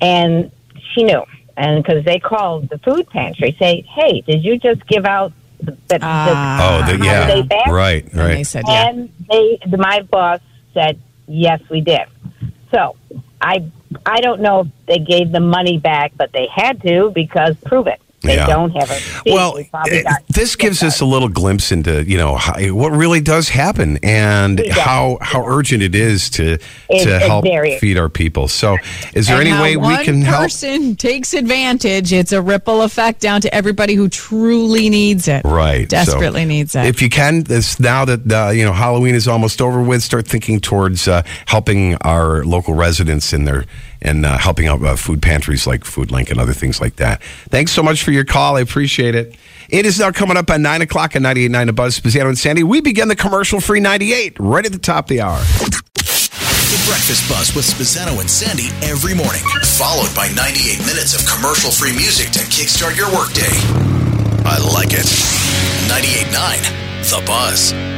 and she knew. And because they called the food pantry, say, hey, did you just give out the, the, Oh, the, yeah. holiday bag? Right, right. And they, the, my boss said, yes, we did. So I, I don't know if they gave the money back, but they had to because prove it. They Yeah. don't have a receipt. Well, We probably eh, this gives us a little glimpse into you know how, what really does happen and Yeah. how how urgent it is to It's- to help feed our people. So, is there And any way we can help? One person takes advantage, it's a ripple effect down to everybody who truly needs it. Right, Desperately so needs it. If you can, this now that uh, you know Halloween is almost over with, start thinking towards uh, helping our local residents in their and uh, helping out uh, food pantries like Foodlink and other things like that. Thanks so much for your call. I appreciate it. It is now coming up at nine o'clock at 98.9 The Buzz Spezzano and Sandy. We begin the commercial free 98 right at the top of the hour. The Breakfast Buzz with Spezzano and Sandy every morning, followed by 98 minutes of commercial free music to kickstart your workday. I like it. 98.9 The Buzz.